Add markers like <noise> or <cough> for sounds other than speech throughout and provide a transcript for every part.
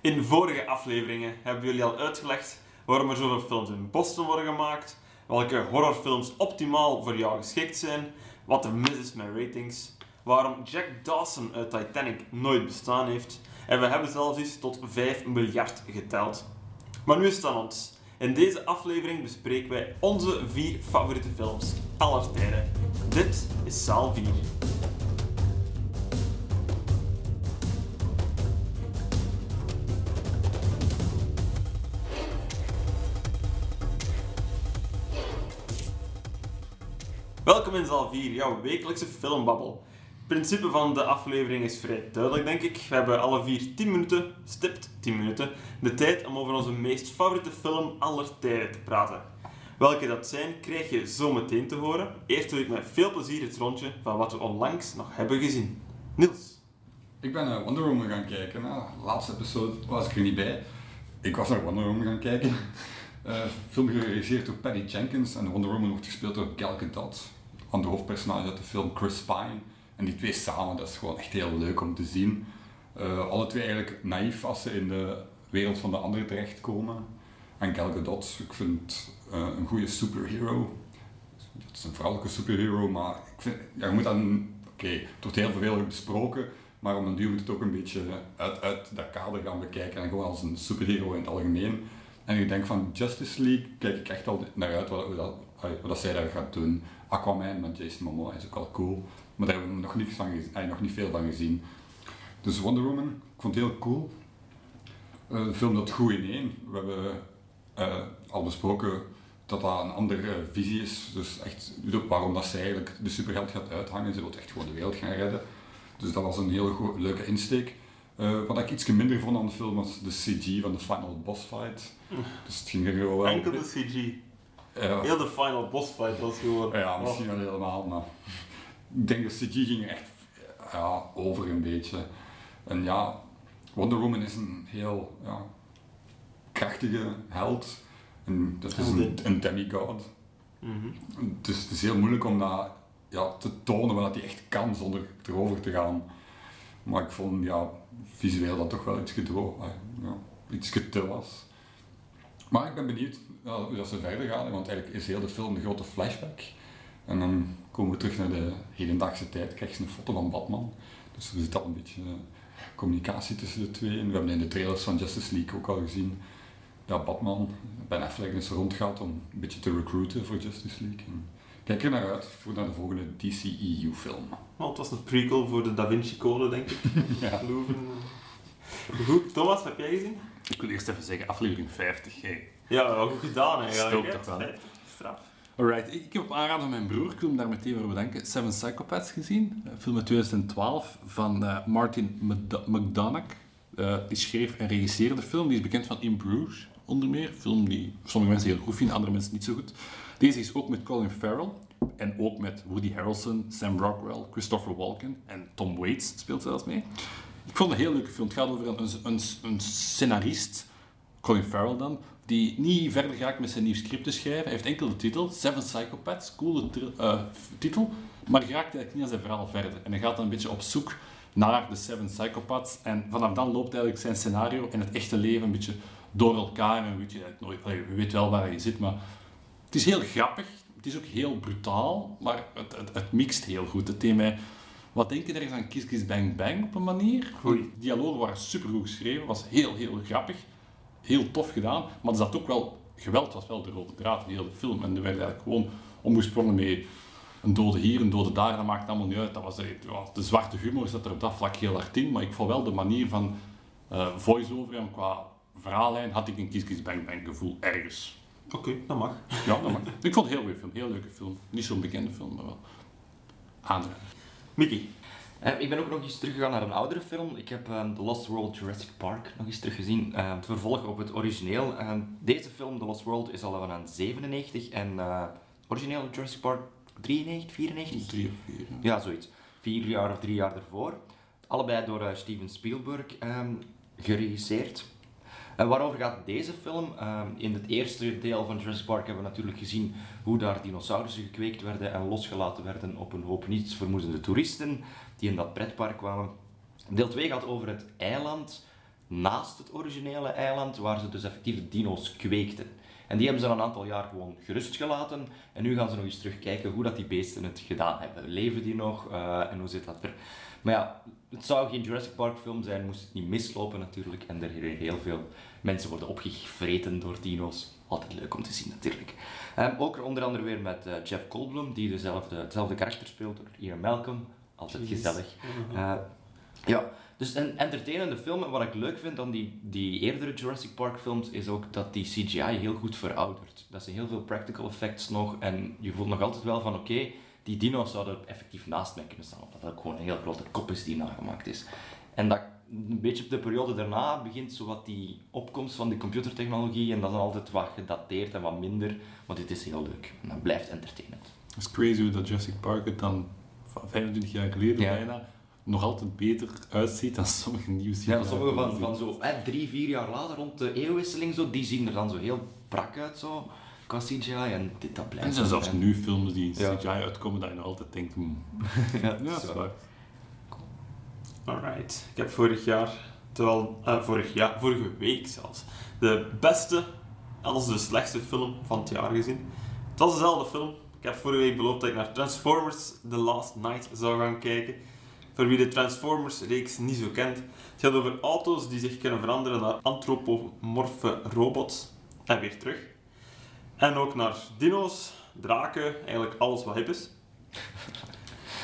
In vorige afleveringen hebben jullie al uitgelegd waarom er zoveel films in Boston worden gemaakt, welke horrorfilms optimaal voor jou geschikt zijn, wat er mis is met ratings, waarom Jack Dawson uit Titanic nooit bestaan heeft en we hebben zelfs eens tot 5 miljard geteld. Maar nu is het aan ons. In deze aflevering bespreken wij onze vier favoriete films aller tijden. Dit is Zaal 4. Welkom in Zaal 4, jouw wekelijkse filmbabbel. Het principe van de aflevering is vrij duidelijk, denk ik. We hebben alle vier 10 minuten, stipt 10 minuten, de tijd om over onze meest favoriete film aller tijden te praten. Welke dat zijn, krijg je zo meteen te horen. Eerst doe ik met veel plezier het rondje van wat we onlangs nog hebben gezien. Niels. Ik ben naar Wonder Woman gaan kijken. Nou, laatste episode was ik er niet bij. Ik was naar Wonder Woman gaan kijken. Uh, <laughs> film geregisseerd door Patty Jenkins en Wonder Woman wordt gespeeld door Gal Gadot. Van de hoofdpersonage uit de film Chris Pine. En die twee samen, dat is gewoon echt heel leuk om te zien. Uh, alle twee eigenlijk naïef als ze in de wereld van de anderen terechtkomen. En Gal Gadot, ik vind uh, een goede superhero. Het is een vrouwelijke superhero, maar ik vind, ja, je moet dan, oké, okay, het wordt heel veel besproken, maar om een duur moet het ook een beetje uit, uit dat kader gaan bekijken en gewoon als een superhero in het algemeen. En ik denk van Justice League kijk ik echt al naar uit wat, wat, wat, wat zij daar gaat doen. Aquaman met Jason Momoa is ook al cool, maar daar hebben we nog niet, van, nog niet veel van gezien. Dus Wonder Woman, ik vond het heel cool. Uh, de film dat goed in één. We hebben uh, al besproken dat dat een andere visie is. Dus echt waarom dat ze eigenlijk de superheld gaat uithangen. Ze wil echt gewoon de wereld gaan redden. Dus dat was een hele goe, leuke insteek. Uh, wat ik iets minder vond aan de film was de CG van de final boss fight. Dus het ging er wel... Enkel de CG. Ja. Heel de final boss fight was gewoon... Ja, misschien wel helemaal, maar... Ik denk de CG ging echt ja, over een beetje. En ja, Wonder Woman is een heel ja, krachtige held. En dat is een, een demigod. Mm -hmm. dus het is heel moeilijk om dat ja, te tonen wat hij echt kan zonder erover te gaan. Maar ik vond ja, visueel dat toch wel iets gedroog, ja, iets te was. Maar ik ben benieuwd hoe dat ze verder gaan, want eigenlijk is heel de film een grote flashback. En dan komen we terug naar de hedendaagse tijd, krijg je een foto van Batman. Dus er zit al een beetje communicatie tussen de twee. En we hebben in de trailers van Justice League ook al gezien ja, Batman, Ben Affleck is rondgaat om een beetje te recruiten voor Justice League. En kijk er naar uit voor naar de volgende DCEU-film. Nou, het was een prequel voor de Da Vinci Code, denk ik. <laughs> ja. Goed, Thomas, heb jij gezien? Ik wil eerst even zeggen, aflevering 50. Hey. Ja, wel goed gedaan eigenlijk. Stook toch wel. Straf. Alright, ik heb op aanraden van mijn broer, ik wil hem daar meteen voor bedanken, Seven Psychopaths gezien. Een film uit 2012 van uh, Martin McDonagh. Uh, die schreef en regisseerde de film. Die is bekend van In Bruges, onder meer. Een film die sommige mensen heel goed vinden, andere mensen niet zo goed. Deze is ook met Colin Farrell. En ook met Woody Harrelson, Sam Rockwell, Christopher Walken en Tom Waits speelt zelfs mee. Ik vond het een heel leuke film. Het gaat over een, een, een scenarist, Colin Farrell dan, die niet verder gaat met zijn nieuw script te schrijven. Hij heeft enkel de titel, Seven Psychopaths, coole uh, titel, maar raakt eigenlijk niet aan zijn verhaal verder. En hij gaat dan een beetje op zoek naar de Seven Psychopaths. En vanaf dan loopt eigenlijk zijn scenario en het echte leven een beetje door elkaar. En weet je, nooit, je weet wel waar je zit, maar het is heel grappig. Het is ook heel brutaal, maar het, het, het mixt heel goed. Het thema, wat denk je er aan Kiss Kiss Bang Bang op een manier? Goeie. Dialogen waren supergoed geschreven, was heel, heel grappig heel tof gedaan, maar er zat ook wel, geweld was wel de rode draad in de hele film. En er werd eigenlijk gewoon omgesprongen met een dode hier, een dode daar, dat maakt allemaal niet uit. Dat was de, de zwarte humor zat er op dat vlak heel hard in, maar ik vond wel de manier van uh, voice-over en qua verhaallijn had ik een Kiss Kiss Bang Bang gevoel ergens. Oké, okay, dat mag. Ja, dat mag. Ik vond het een heel leuke film, heel leuke film. Niet zo'n bekende film, maar wel aanraden. Mickey. Uh, ik ben ook nog eens teruggegaan naar een oudere film. Ik heb uh, The Lost World Jurassic Park nog eens teruggezien. Uh, het vervolg op het origineel. deze film, The Lost World, is al van 97 en origineel Jurassic Park 93, 94? 3 of 4. Ja, zoiets. Vier jaar of drie jaar ervoor. Allebei door Steven Spielberg um, geregisseerd. En waarover gaat deze film? Um, in het eerste deel van Jurassic Park hebben we natuurlijk gezien hoe daar dinosaurussen gekweekt werden en losgelaten werden op een hoop nietsvermoedende toeristen die in dat pretpark kwamen. Deel 2 gaat over het eiland naast het originele eiland, waar ze dus effectief dino's kweekten. En die hebben ze een aantal jaar gewoon gerust gelaten. En nu gaan ze nog eens terugkijken hoe dat die beesten het gedaan hebben. Leven die nog uh, en hoe zit dat er? Maar ja, het zou geen Jurassic Park film zijn, moest het niet mislopen natuurlijk. En er heel veel mensen worden opgevreten door dino's. Altijd leuk om te zien natuurlijk. Um, ook onder andere weer met uh, Jeff Goldblum, die dezelfde, hetzelfde karakter speelt door Ian Malcolm. Altijd gezellig. Uh, ja, dus een entertainende film. En wat ik leuk vind aan die, die eerdere Jurassic Park films, is ook dat die CGI heel goed veroudert. Dat zijn heel veel practical effects nog. En je voelt nog altijd wel van, oké, die dino's zouden effectief naast mij kunnen staan. Omdat dat ook gewoon een heel grote kop is die nagemaakt is. En dat een beetje op de periode daarna begint zo wat die opkomst van de computertechnologie en dat is altijd wat gedateerd en wat minder, maar dit is heel leuk en dat blijft entertainend. Het is crazy hoe dat Jurassic Park het dan 25 jaar geleden ja. bijna nog altijd beter uitziet dan sommige nieuws. Ja, sommige van, van zo eh, drie, vier jaar later, rond de eeuwwisseling, zo, die zien er dan zo heel brak uit zo, qua CGI en dit, dat blijft. En er zijn zelfs nu films die in CGI uitkomen dat je nog altijd denkt, hmm. <laughs> ja, ja, dat is waar. Alright. Ik heb vorig jaar, terwijl, uh, vorig jaar, vorige week zelfs, de beste als de slechtste film van het jaar gezien. Het was dezelfde film. Ik heb vorige week beloofd dat ik naar Transformers The Last Night zou gaan kijken. Voor wie de Transformers-reeks niet zo kent. Het gaat over auto's die zich kunnen veranderen naar antropomorfe robots. En weer terug. En ook naar dino's, draken, eigenlijk alles wat hip is.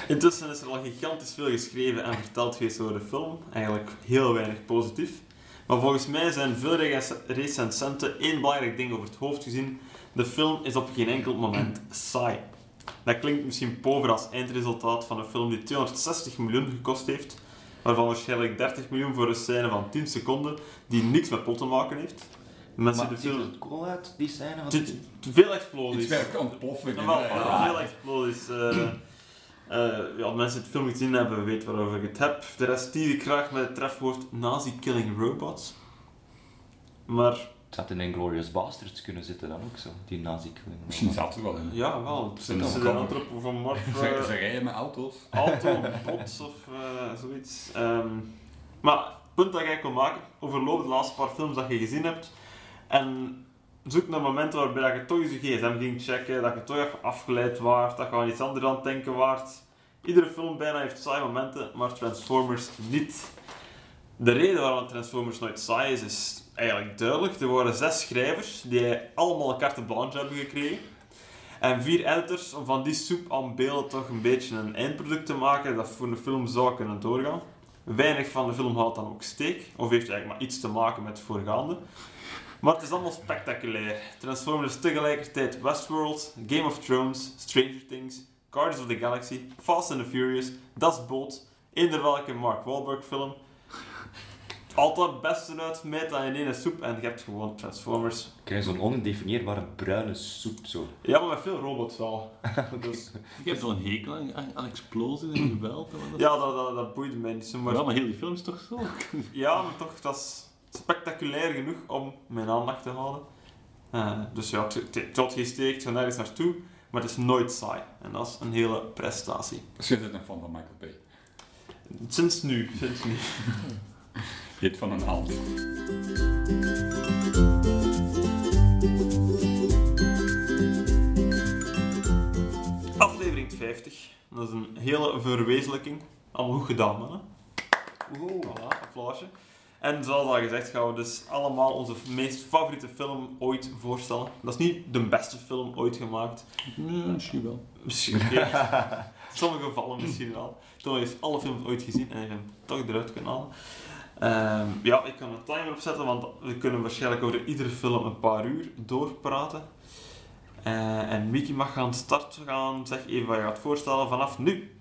Intussen is er al gigantisch veel geschreven en verteld geweest over de film. Eigenlijk heel weinig positief. Maar volgens mij zijn veel recensenten één belangrijk ding over het hoofd gezien. De film is op geen enkel moment saai. Dat klinkt misschien pover als eindresultaat van een film die 260 miljoen gekost heeft, waarvan waarschijnlijk 30 miljoen voor een scène van 10 seconden die niks met plot te maken heeft. Mensen maar de film... het cool uit, die scène? Te, veel explosies. Het is ontploffen. Ja, veel explosies. Uh, uh, <clears throat> ja, mensen het film gezien hebben, weten waarover ik het heb. De rest die ik graag met het trefwoord Nazi-killing robots. Maar... Het had in Inglourious Basterds kunnen zitten dan ook zo, die nazi-killing Misschien zat er wel in. Ja, wel. Het zit een antropomorf... Ze, ze rijden <laughs> met auto's. Autobots of uh, zoiets. Um, maar het punt dat ik wil maken, overloop de laatste paar films dat je gezien hebt. En zoek naar momenten waarbij je toch eens je gsm ging checken, dat je toch afgeleid waart, dat je aan iets anders aan het denken waart. Iedere film bijna heeft saaie momenten, maar Transformers niet. De reden waarom Transformers nooit saai is, is eigenlijk duidelijk. Er waren zes schrijvers die allemaal een carte blanche hebben gekregen. En vier editors om van die soep aan beelden toch een beetje een eindproduct te maken dat voor een film zou kunnen doorgaan. Weinig van de film houdt dan ook steek, of heeft eigenlijk maar iets te maken met voorgaande. Maar het is allemaal spectaculair. Transformers tegelijkertijd Westworld, Game of Thrones, Stranger Things, Guardians of the Galaxy, Fast and the Furious, Das Boot, eender welke Mark Wahlberg film. Altijd het beste uit, meta in één soep en je hebt gewoon Transformers. Krijg je zo'n ondefinieerbare bruine soep zo. Ja, maar met veel robots wel. <laughs> dus, ik heb zo'n hekel aan, aan explosies en geweld. Ja, dat, dat, dat boeit mij niet zo. Maar... Ja, maar heel die film is toch zo? ja, maar toch, dat is spectaculair genoeg om mijn aandacht te houden. Uh, dus ja, het wordt gesteekt, van nergens naartoe, maar het is nooit saai. En dat is een hele prestatie. Je bent een fan van Michael Bay? Sinds nu, sinds nu. <laughs> Hit van een hand. Aflevering 50. Dat is een hele verwezenlijking. Allemaal goed gedaan, man. Oeh, voilà, applausje. En zoals al gezegd gaan we dus allemaal onze meest favoriete film ooit voorstellen. Dat is niet de beste film ooit gemaakt. misschien wel. Misschien In sommige gevallen misschien wel. Toen heeft alle films ooit gezien en je hem toch eruit kunnen halen. Ehm, ja, ik kan een timer opzetten, want we kunnen waarschijnlijk over iedere film een paar uur doorpraten. Uh, en Mickey mag gaan start gaan. Zeg even wat je gaat voorstellen vanaf nu.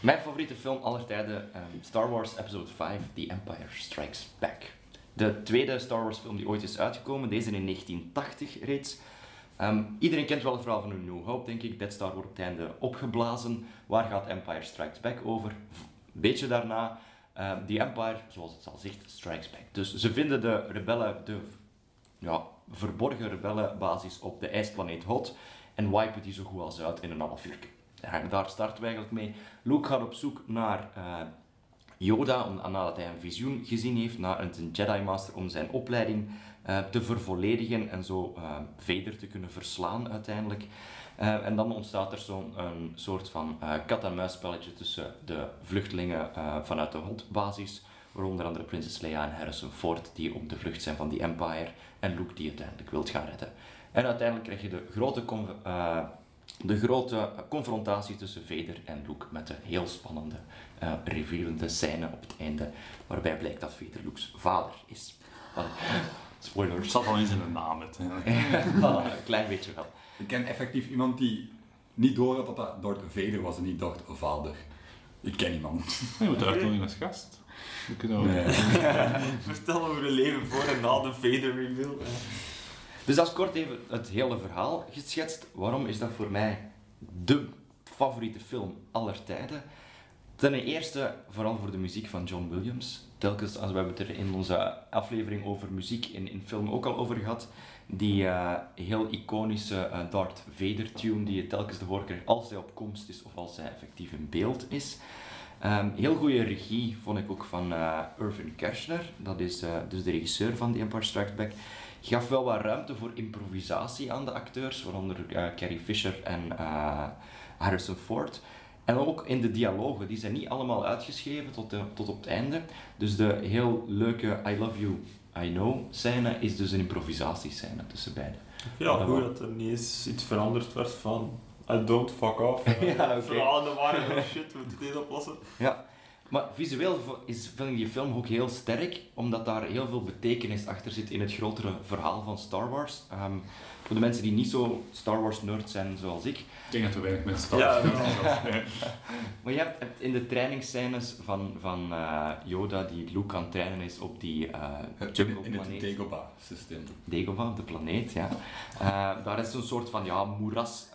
Mijn favoriete film aller tijden, um, Star Wars Episode 5, The Empire Strikes Back. De tweede Star Wars film die ooit is uitgekomen, deze in 1980 reeds. Um, iedereen kent wel het verhaal van New Hope, denk ik. Death Star wordt op het einde opgeblazen. Waar gaat Empire Strikes Back over? Beetje daarna, um, The Empire, zoals het al zegt, strikes back. Dus ze vinden de rebellen, de ja, verborgen rebellenbasis op de ijsplaneet Hot en wipen die zo goed als uit in een half uur. Ja, daar starten we eigenlijk mee. Luke gaat op zoek naar uh, Yoda, om, nadat hij een visioen gezien heeft, naar een Jedi Master om zijn opleiding eh, te vervolledigen en zo uh, Vader te kunnen verslaan uiteindelijk. En dan ontstaat er zo'n soort van kat-en-muisspelletje tussen de vluchtelingen vanuit de hondbasis, waaronder andere Prinses Leia en Harrison Ford, die op de vlucht zijn van die Empire, en Luke die uiteindelijk wilt gaan redden. En uiteindelijk krijg je de grote, de grote confrontatie tussen Vader en Luke met de heel spannende, uh, revealende scène op het einde, waarbij blijkt dat Vader Luke's vader is. <laughs> Spoilers. Het zat al in zijn naam. Het, <laughs> een klein beetje wel. Ik ken effectief iemand die niet door had dat dat Darth Vader was en niet Darth Vader. Ik ken iemand. Je moet uitnodigen als gast. We kunnen nee. <laughs> Vertel over je leven voor en na de Vader reveal. Dus dat is kort even het hele verhaal geschetst. Waarom is dat voor mij de favoriete film aller tijden? Ten eerste vooral voor de muziek van John Williams. Telkens, als we hebben het er in onze aflevering over muziek in, in film ook al over gehad, die uh, heel iconische uh, Darth Vader tune die je telkens te krijgt als hij op komst is of als hij effectief in beeld is. Um, heel goede regie vond ik ook van uh, Irvin Kershner, dat is dus de regisseur van The Empire Strikes Back. Gaf wel wat ruimte voor improvisatie aan de acteurs, waaronder Carrie Fisher en Harrison Ford. En ook in de dialogen, die zijn niet allemaal uitgeschreven tot, de, tot op het einde. Dus de heel leuke I love you, I know scène is dus een improvisatiescène tussen beiden. Ja, hoe dat er niet eens iets veranderd werd van I don't fuck off. <laughs> ja, okay. Verhalen waren shit, we moeten dit oplossen. Ja, maar visueel is, vind ik die film ook heel sterk, omdat daar heel veel betekenis achter zit in het grotere verhaal van Star Wars. Um, voor de mensen die niet zo Star Wars nerd zijn zoals ik. Ik denk dat er weinig mensen Star Wars ja, <laughs> Maar je hebt, in de trainingsscènes van, van uh, Yoda die Luke aan het trainen is op die uh, jungle in, in het Dagobah-systeem. Dagobah, de planeet, ja. Uh, daar is een soort van ja, moeras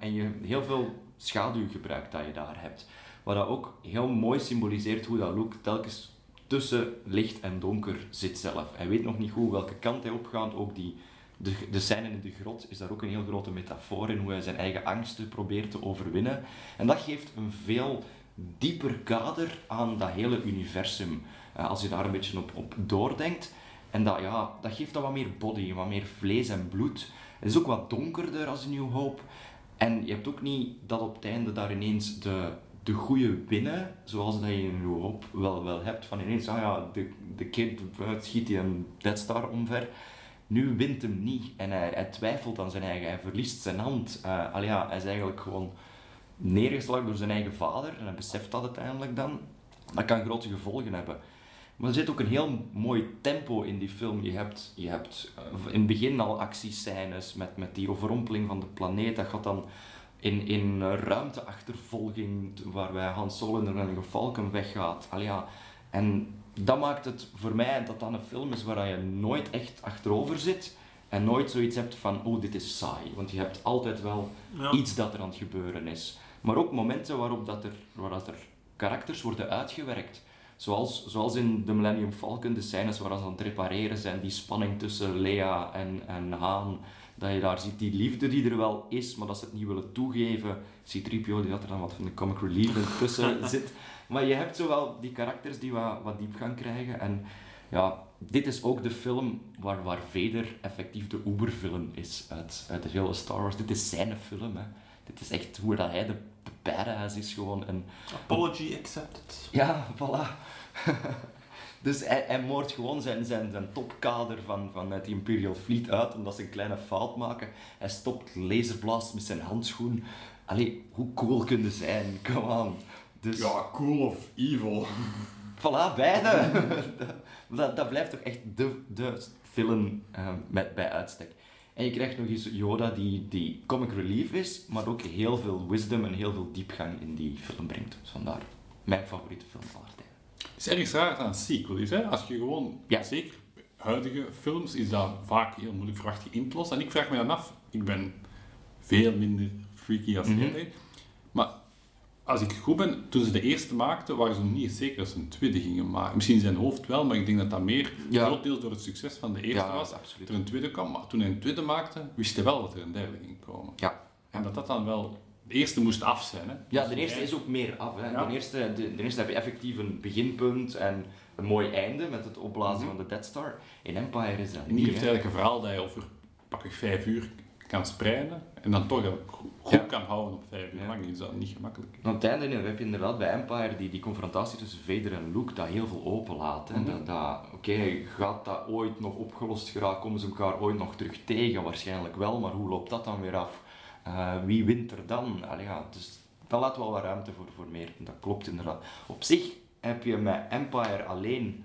en je heel veel schaduw gebruikt dat je daar hebt. Wat dat ook heel mooi symboliseert hoe dat Luke telkens tussen licht en donker zit zelf. Hij weet nog niet goed welke kant hij opgaat, ook die de, de scène in de grot is daar ook een heel grote metafoor in hoe hij zijn eigen angsten probeert te overwinnen. En dat geeft een veel dieper kader aan dat hele universum. Uh, als je daar een beetje op, op doordenkt. En dat, ja, dat geeft dan wat meer body, wat meer vlees en bloed. Het is ook wat donkerder als een New. En je hebt ook niet dat op het einde daar ineens de, de goede winnen, zoals dat je in Hope wel, wel hebt. Van ineens, ah ja, de, de kid schiet die een Death Star omver. Nu wint hem niet en hij, hij twijfelt aan zijn eigen, hij verliest zijn hand. Uh, ja, hij is eigenlijk gewoon neergeslagen door zijn eigen vader en hij beseft dat uiteindelijk dan. Dat kan grote gevolgen hebben. Maar er zit ook een heel mooi tempo in die film. Je hebt, je hebt uh, in het begin al actiescènes met, met die overrompeling van de planeet. Dat gaat dan in, in ruimteachtervolging waarbij Han Solo in een Falcon weggaat. Ja. En dat maakt het voor mij dat dat een film is waar je nooit echt achterover zit en nooit zoiets hebt van, oh, dit is saai. Want je hebt altijd wel iets dat er aan het gebeuren is. Maar ook momenten waarop dat er, waar dat er karakters worden uitgewerkt. Zoals, zoals in The Millennium Falcon, de scènes waar ze aan het repareren zijn, die spanning tussen Lea en, en Han. Dat je daar ziet, die liefde die er wel is, maar dat ze het niet willen toegeven. C-3PO, die dat er dan wat van de comic relief tussen <laughs> zit. Maar je hebt zowel die karakters die wat, wat diepgang krijgen. En ja, dit is ook de film waar, waar Vader effectief de Uber-film is uit, uit de hele Star Wars. Dit is zijn film. Hè. Dit is echt hoe dat hij de, de badass is. Gewoon een, Apology accepted. Ja, voilà. <laughs> dus hij, hij moordt gewoon zijn, zijn, zijn topkader van, van het Imperial Fleet uit omdat ze een kleine fout maken. Hij stopt laserblast met zijn handschoen. Allee, hoe cool kunnen zijn? Come on. Dus... Ja, cool of evil. Voilà, beide. <laughs> dat, dat blijft toch echt de, de film uh, met, bij uitstek. En je krijgt nog eens Yoda die, die comic relief is, maar ook heel veel wisdom en heel veel diepgang in die film brengt. Dus vandaar mijn favoriete film. Het is ergens raar dat een sequel is, hè? Als je gewoon, ja. zeker huidige films, is dat vaak heel moeilijk verwacht in te lossen. En ik vraag me dan af, ik ben veel minder freaky als mm jij, maar als ik goed ben, toen ze de eerste maakten, waren ze nog niet zeker dat ze een tweede gingen maken. Misschien zijn hoofd wel, maar ik denk dat dat meer ja. grotendeels door het succes van de eerste ja, was. Dat er een tweede kwam, maar toen hij een tweede maakte, wist hij wel dat er een derde ging komen. Ja. En dat dat dan wel De eerste moest af zijn, hè? Ja, de eerste is ook meer af. Hè. Ja. De, eerste, de, de eerste heb je effectief een beginpunt en een mooi einde met het opblazen Mhm. van de Death Star. In Empire is dat En niet. heeft hè. eigenlijk een verhaal dat je over pakweg vijf uur kan spreiden en dan toch goed Ja. kan houden op vijf uur Ja. lang. Is dat niet gemakkelijk? Aan het einde heb je inderdaad bij Empire die, die confrontatie tussen Vader en Luke dat heel veel openlaat. hè. Mhm. Dat, dat, Oké, gaat dat ooit nog opgelost geraken? Komen ze elkaar ooit nog terug tegen? Waarschijnlijk wel, maar hoe loopt dat dan weer af? Eh, wie wint er dan? Allee, ja, dus dat laat wel wat ruimte voor, voor meer. Dat klopt inderdaad. Op zich heb je met Empire alleen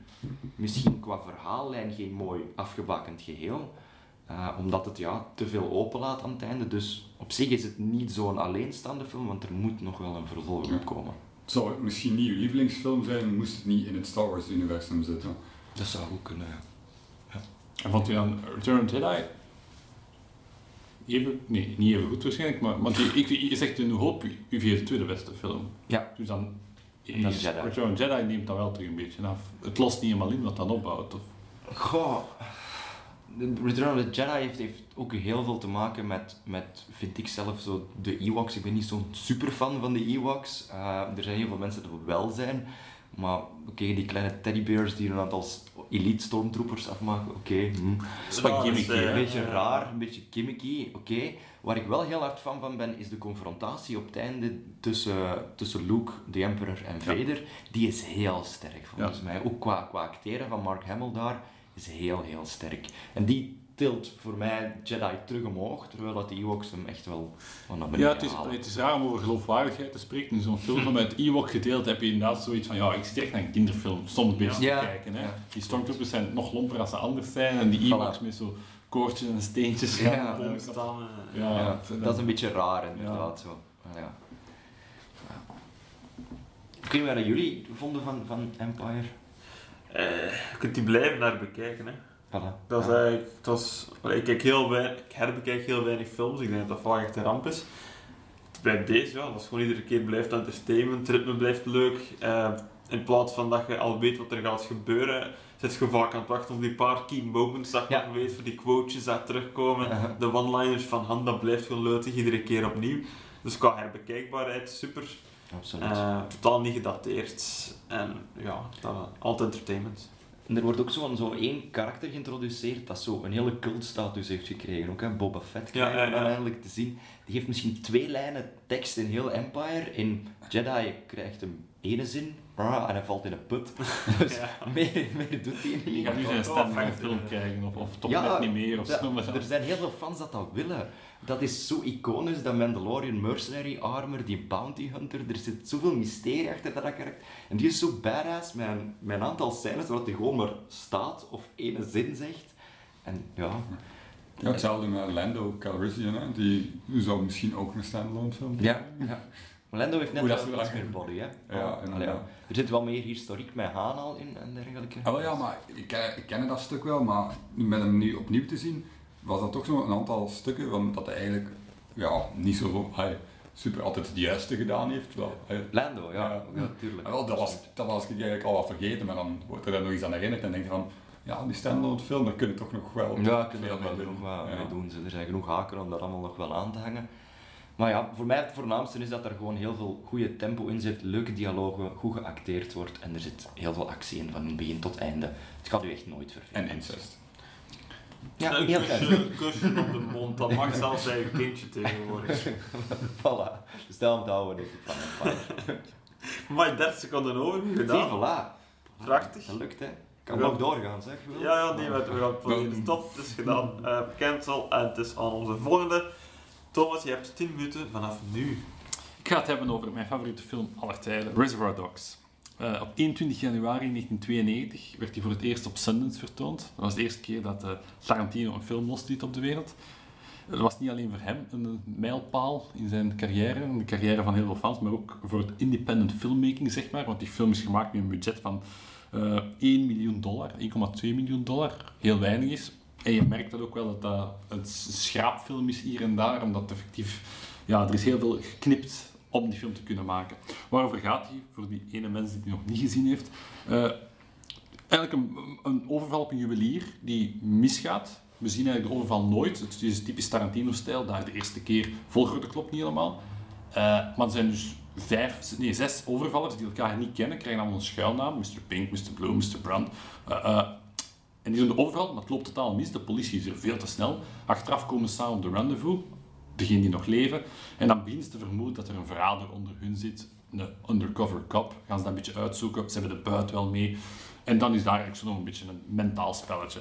misschien qua verhaallijn geen mooi afgebakend geheel. Eh, omdat het ja, te veel openlaat aan het einde. Dus op zich is het niet zo'n alleenstaande film, want er moet nog wel een vervolg op komen. Zou het misschien niet uw lievelingsfilm zijn, moest het niet in het Star Wars universum zitten? Dat zou goed kunnen. En vond u dan Return of the Jedi even, nee, niet even goed waarschijnlijk, maar want je, ik, je zegt in hoop uw vierde tweede beste film. Ja. Dus dan Dat is Jedi. Return of the Jedi neemt dat wel terug een beetje af. Het lost niet helemaal in wat dan opbouwt. Of, Goh. de Return of the Jedi heeft, heeft ook heel veel te maken met, met, vind ik zelf, zo de Ewoks. Ik ben niet zo'n superfan van de Ewoks. Eh, er zijn heel veel mensen die wel zijn. Maar oké, die kleine teddybears die een aantal elite stormtroopers afmaken, oké. hm. dat is wat Ja, gimmicky, dat is, hè. eh, Een beetje ja. raar, een beetje gimmicky, oké. Waar ik wel heel hard fan van ben, is de confrontatie op het einde tussen, tussen Luke, de Emperor en Vader. Die is heel sterk volgens mij. Ook qua, qua acteren van Mark Hamill daar is heel, heel sterk. En die tilt voor mij Jedi terug omhoog, terwijl dat de Ewoks hem echt wel van naar Ja, beneden het is, halen. het is raar om over geloofwaardigheid te spreken. In zo'n film <laughs> met het Ewok gedeelte heb je inderdaad zoiets van, ja, ik zit echt naar een kinderfilm, soms best Ja. te kijken. Hè. Ja. Die stormtroopers zijn nog lomper als ze anders zijn en die Ewoks Voilà. met zo koortjes en steentjes. Ja. Eh, Ja. Ja, dat is een beetje raar inderdaad. Ja. Zo. Ja. Ik weet niet wat jullie vonden van, van Empire. eh, je kunt die blijven naar bekijken. Hè. Voilà. Dat is Ja. eigenlijk, het was, ik, kijk heel weinig, ik herbekijk heel weinig films, ik denk dat dat vaak echt een ramp is. Bij deze, ja, dat is gewoon iedere keer blijft entertainment, het ritme blijft leuk. eh, in plaats van dat je al weet wat er gaat gebeuren, zit je vaak aan het wachten op die paar key moments dat je Ja. nog weet, voor die quotes die terugkomen. De one-liners van Han, dat blijft gewoon leutig, iedere keer opnieuw. Dus qua herbekijkbaarheid, super. Absoluut. Eh, totaal niet gedateerd. En ja, dat, altijd entertainment. En er wordt ook zo'n zo één karakter geïntroduceerd dat zo een hele cultstatus heeft gekregen. Ook hè, Boba Fett Ja, krijgen we ja, dan ja. eindelijk te zien. Die heeft misschien twee lijnen tekst in heel Empire. In Jedi krijgt hem ene zin en hij valt in een put. <laughs> Dus Ja. meer, meer doet hij Je niet. gaat nu zijn stem van een film krijgen, of, of toch Ja, net niet meer. Of zo, maar er zijn heel veel fans dat dat willen. Dat is zo iconisch, dat Mandalorian mercenary armor, die bounty hunter, er zit zoveel mysterie achter dat karakter. En die is zo badass met een, met een aantal scènes waar hij gewoon maar staat of ene zin zegt. En ja, Ja, hetzelfde met Lando Calrissian, hè. die zou misschien ook een standalone film ja, ja. Lando heeft net Hoe dat meer body, hè. Ja, inderdaad. Er zit wel meer historiek met Han al in en dergelijke. Ah, wel ja, maar ik, ken- ik ken dat stuk wel, maar met hem nu opnieuw te zien, was dat toch zo een aantal stukken van dat hij eigenlijk ja, niet zo hij, super altijd het juiste gedaan heeft. Wel, hij- Lando, ja, Ja. ja, tuurlijk. Ah, wel, dat, was, dat was ik eigenlijk al wat vergeten, maar dan wordt er dan nog iets aan herinnerd en denk je van, ja, die standalone film, daar kun je toch nog wel Ja, kunnen we veel wel Ja. mee doen. Er zijn genoeg haken om dat allemaal nog wel aan te hangen. Maar ja, voor mij het voornaamste is dat er gewoon heel veel goede tempo in zit, leuke dialogen, goed geacteerd wordt en er zit heel veel actie in van begin tot einde. Het gaat u echt nooit vervelen. En incest. Ja, een kusje, kusje op de mond, dat mag zelfs zijn kindje tegenwoordig. <laughs> Voilà. Dus daarom houden we ik van een Maar 30 seconden over, Zie, gedaan. voilà. Prachtig. Dat lukt, hè. Kan nog doorgaan, zeg. Wil. Ja, ja, nee, we we gaan het proberen. Stop, het is gedaan. Eh cancel en het is aan onze volgende. Thomas, je hebt 10 minuten vanaf nu. Ik ga het hebben over mijn favoriete film aller tijden, Reservoir Dogs. Eh, op 21 januari 1992 werd hij voor het eerst op Sundance vertoond. Dat was de eerste keer dat eh, Tarantino een film losliet op de wereld. Het was niet alleen voor hem een mijlpaal in zijn carrière, in de carrière van heel veel fans, maar ook voor het independent filmmaking, zeg maar. Want die film is gemaakt met een budget van eh 1 miljoen dollar, 1,2 miljoen dollar. Heel weinig is. En je merkt dat ook wel dat dat een schraapfilm is hier en daar, omdat effectief, ja, er is heel veel geknipt om die film te kunnen maken. Waarover gaat hij, voor die ene mens die het nog niet gezien heeft? Eh, eigenlijk een, een overval op een juwelier die misgaat. We zien eigenlijk de overval nooit. Het is typisch Tarantino-stijl, daar de eerste keer volgorde klopt niet helemaal. Eh, maar er zijn dus vijf, nee, zes overvallers die elkaar niet kennen, krijgen allemaal een schuilnaam. Mr. Pink, Mr. Blue, Mr. Brand. Eh, en die doen de overval, maar het loopt totaal mis. De politie is er veel te snel. Achteraf komen ze samen op de rendezvous, degenen die nog leven. En dan beginnen ze te vermoeden dat er een verrader onder hun zit. Een undercover cop. Gaan ze dat een beetje uitzoeken. Ze hebben de buit wel mee. En dan is daar eigenlijk zo nog een beetje een mentaal spelletje.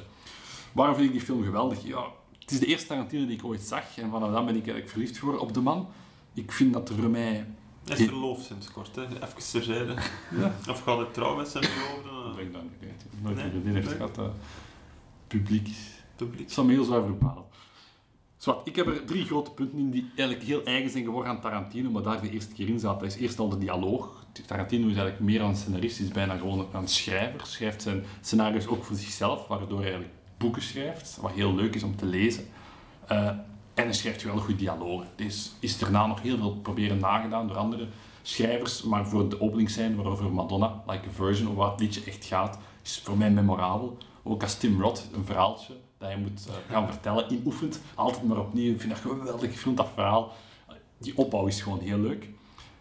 Waarom vind ik die film geweldig? Ja, het is de eerste Tarantino die ik ooit zag. En vanaf dan ben ik eigenlijk verliefd geworden op de man. Ik vind dat er mij... Hij is verloofd sinds kort, hè. Even terzijde. Ja. Of gaat het trouw met zijn verloofde? Ik denk dat niet. Ik heb nooit Nee, heeft nee. gehad. eh, publiek. Publiek. Het zal me heel zwaar bepalen. Zwart, ik heb er drie grote punten in die eigenlijk heel eigen zijn geworden aan Tarantino, maar daar de eerste keer in zaten. Dat is eerst al de dialoog. Tarantino is eigenlijk meer dan een scenarist, is bijna gewoon een schrijver. Schrijft zijn scenario's ook voor zichzelf, waardoor hij eigenlijk boeken schrijft, wat heel leuk is om te lezen. Eh, en hij schrijft wel goed dialogen. Dus is daarna nog heel veel proberen nagedaan door andere schrijvers, maar voor de openingsscène waarover Madonna, Like a Virgin, over wat liedje echt gaat, is voor mij memorabel. Ook als Tim Roth een verhaaltje dat hij moet eh, gaan vertellen, inoefent, altijd maar opnieuw. Ik vind dat geweldig gefilmd, dat verhaal. Die opbouw is gewoon heel leuk.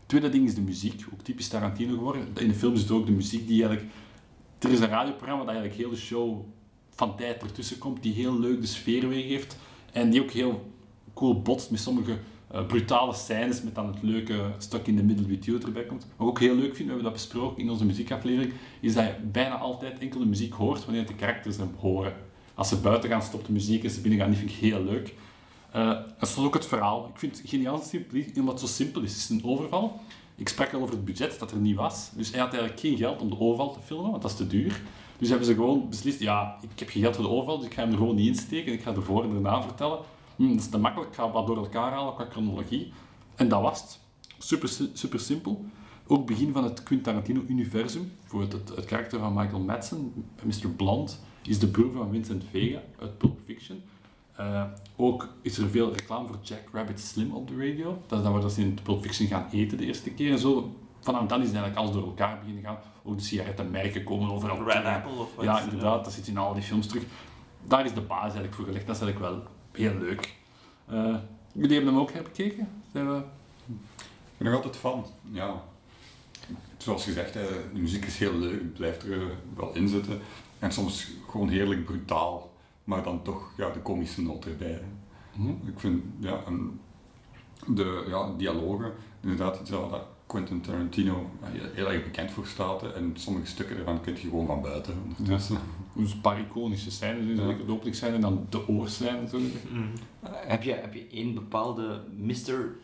Tweede ding is de muziek, ook typisch Tarantino geworden. In de film is het ook de muziek die eigenlijk... Er is een radioprogramma dat eigenlijk heel de show van tijd ertussen komt, die heel leuk de sfeer weergeeft en die ook heel cool botst met sommige eh, brutale scènes, met dan het leuke stuk in de middle with you erbij komt. Wat ik ook heel leuk vind, we hebben dat besproken in onze muziekaflevering, is dat je bijna altijd enkel de muziek hoort wanneer de karakters hem horen. Als ze buiten gaan, stopt de muziek en ze binnen gaan, die vind ik heel leuk. Eh dat is ook het verhaal. Ik vind het geniaal omdat het zo simpel is. Het is een overval. Ik sprak al over het budget dat er niet was. Dus hij had eigenlijk geen geld om de overval te filmen, want dat is te duur. Dus hebben ze gewoon beslist, ja, ik heb geen geld voor de overval, dus ik ga hem er gewoon niet insteken. Ik ga de voor en daarna vertellen. Hm, dat is te makkelijk, ik ga wat door elkaar halen qua chronologie. En dat was het. Super, super simpel. Ook begin van het Quentin Tarantino-universum. Voor het, het, het karakter van Michael Madsen, Mr. Blond, is de broer van Vincent Vega uit Pulp Fiction. Eh, ook is er veel reclame voor Jack Rabbit Slim op de radio. Dat is dan waar dat ze in Pulp Fiction gaan eten de eerste keer. En zo, vanaf dan is het eigenlijk alles door elkaar beginnen gaan. Ook de sigarettenmerken komen overal Red. Apple of wat? Ja, inderdaad, dat zit in al die films terug. Daar is de basis eigenlijk voor gelegd. Dat is eigenlijk wel heel leuk. Eh, jullie hebben hem ook bekeken? Zijn we... Ik ben er altijd van. Ja. Zoals gezegd, hè, de muziek is heel leuk, het blijft er eh, wel in zitten. En soms gewoon heerlijk brutaal, maar dan toch ja, de komische noot erbij. hè. Hm? Ik vind ja, en de ja, dialogen inderdaad iets waar dat Quentin Tarantino ja, heel, heel erg bekend voor staat. En sommige stukken ervan kun je gewoon van buiten ondertussen. Dus een paar iconische scènes, dus Ja. de openingsscène en dan de oorscène. Zo. Mm. Heb, je, heb je één bepaalde Mr.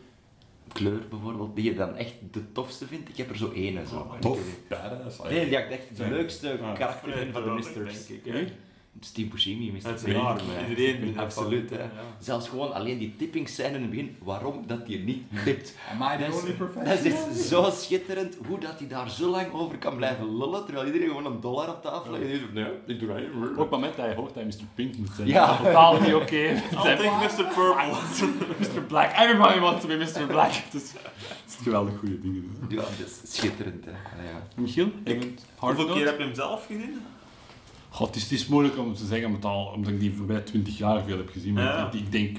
kleur bijvoorbeeld die je dan echt de tofste vindt? Ik heb er zo één. en Zo. Tof, badass. Nee, die ik echt de leukste Ja, karakter vind van de Misters. denk ik, hè. Steve Buscemi, Mr. Dat is voor mij. iedereen die dat Absoluut, hè. ja. Zelfs gewoon alleen die tippingsscène in het begin, waarom dat hij niet tipt. Am I the Dat only is, professional? dat is zo schitterend hoe dat hij daar zo lang over kan blijven lullen, terwijl iedereen gewoon een dollar op tafel legt. Hij zo, Nee, ik doe dat op het moment dat je hoort dat hij Mr. Pink moet zijn. Ja. dat Totaal niet oké. I'll take Mr. Purple. <laughs> Mr. Black. Everybody wants to be Mr. Black. <laughs> Dus, het is geweldig goede dingen. Ja, dat is schitterend, hè. Ja. Michiel? Ik- Hoeveel keer heb je hem zelf gezien? God, het is, het is moeilijk om te zeggen, omdat, al, omdat ik die voorbij 20 jaar veel heb gezien. Maar Ja. ik, ik denk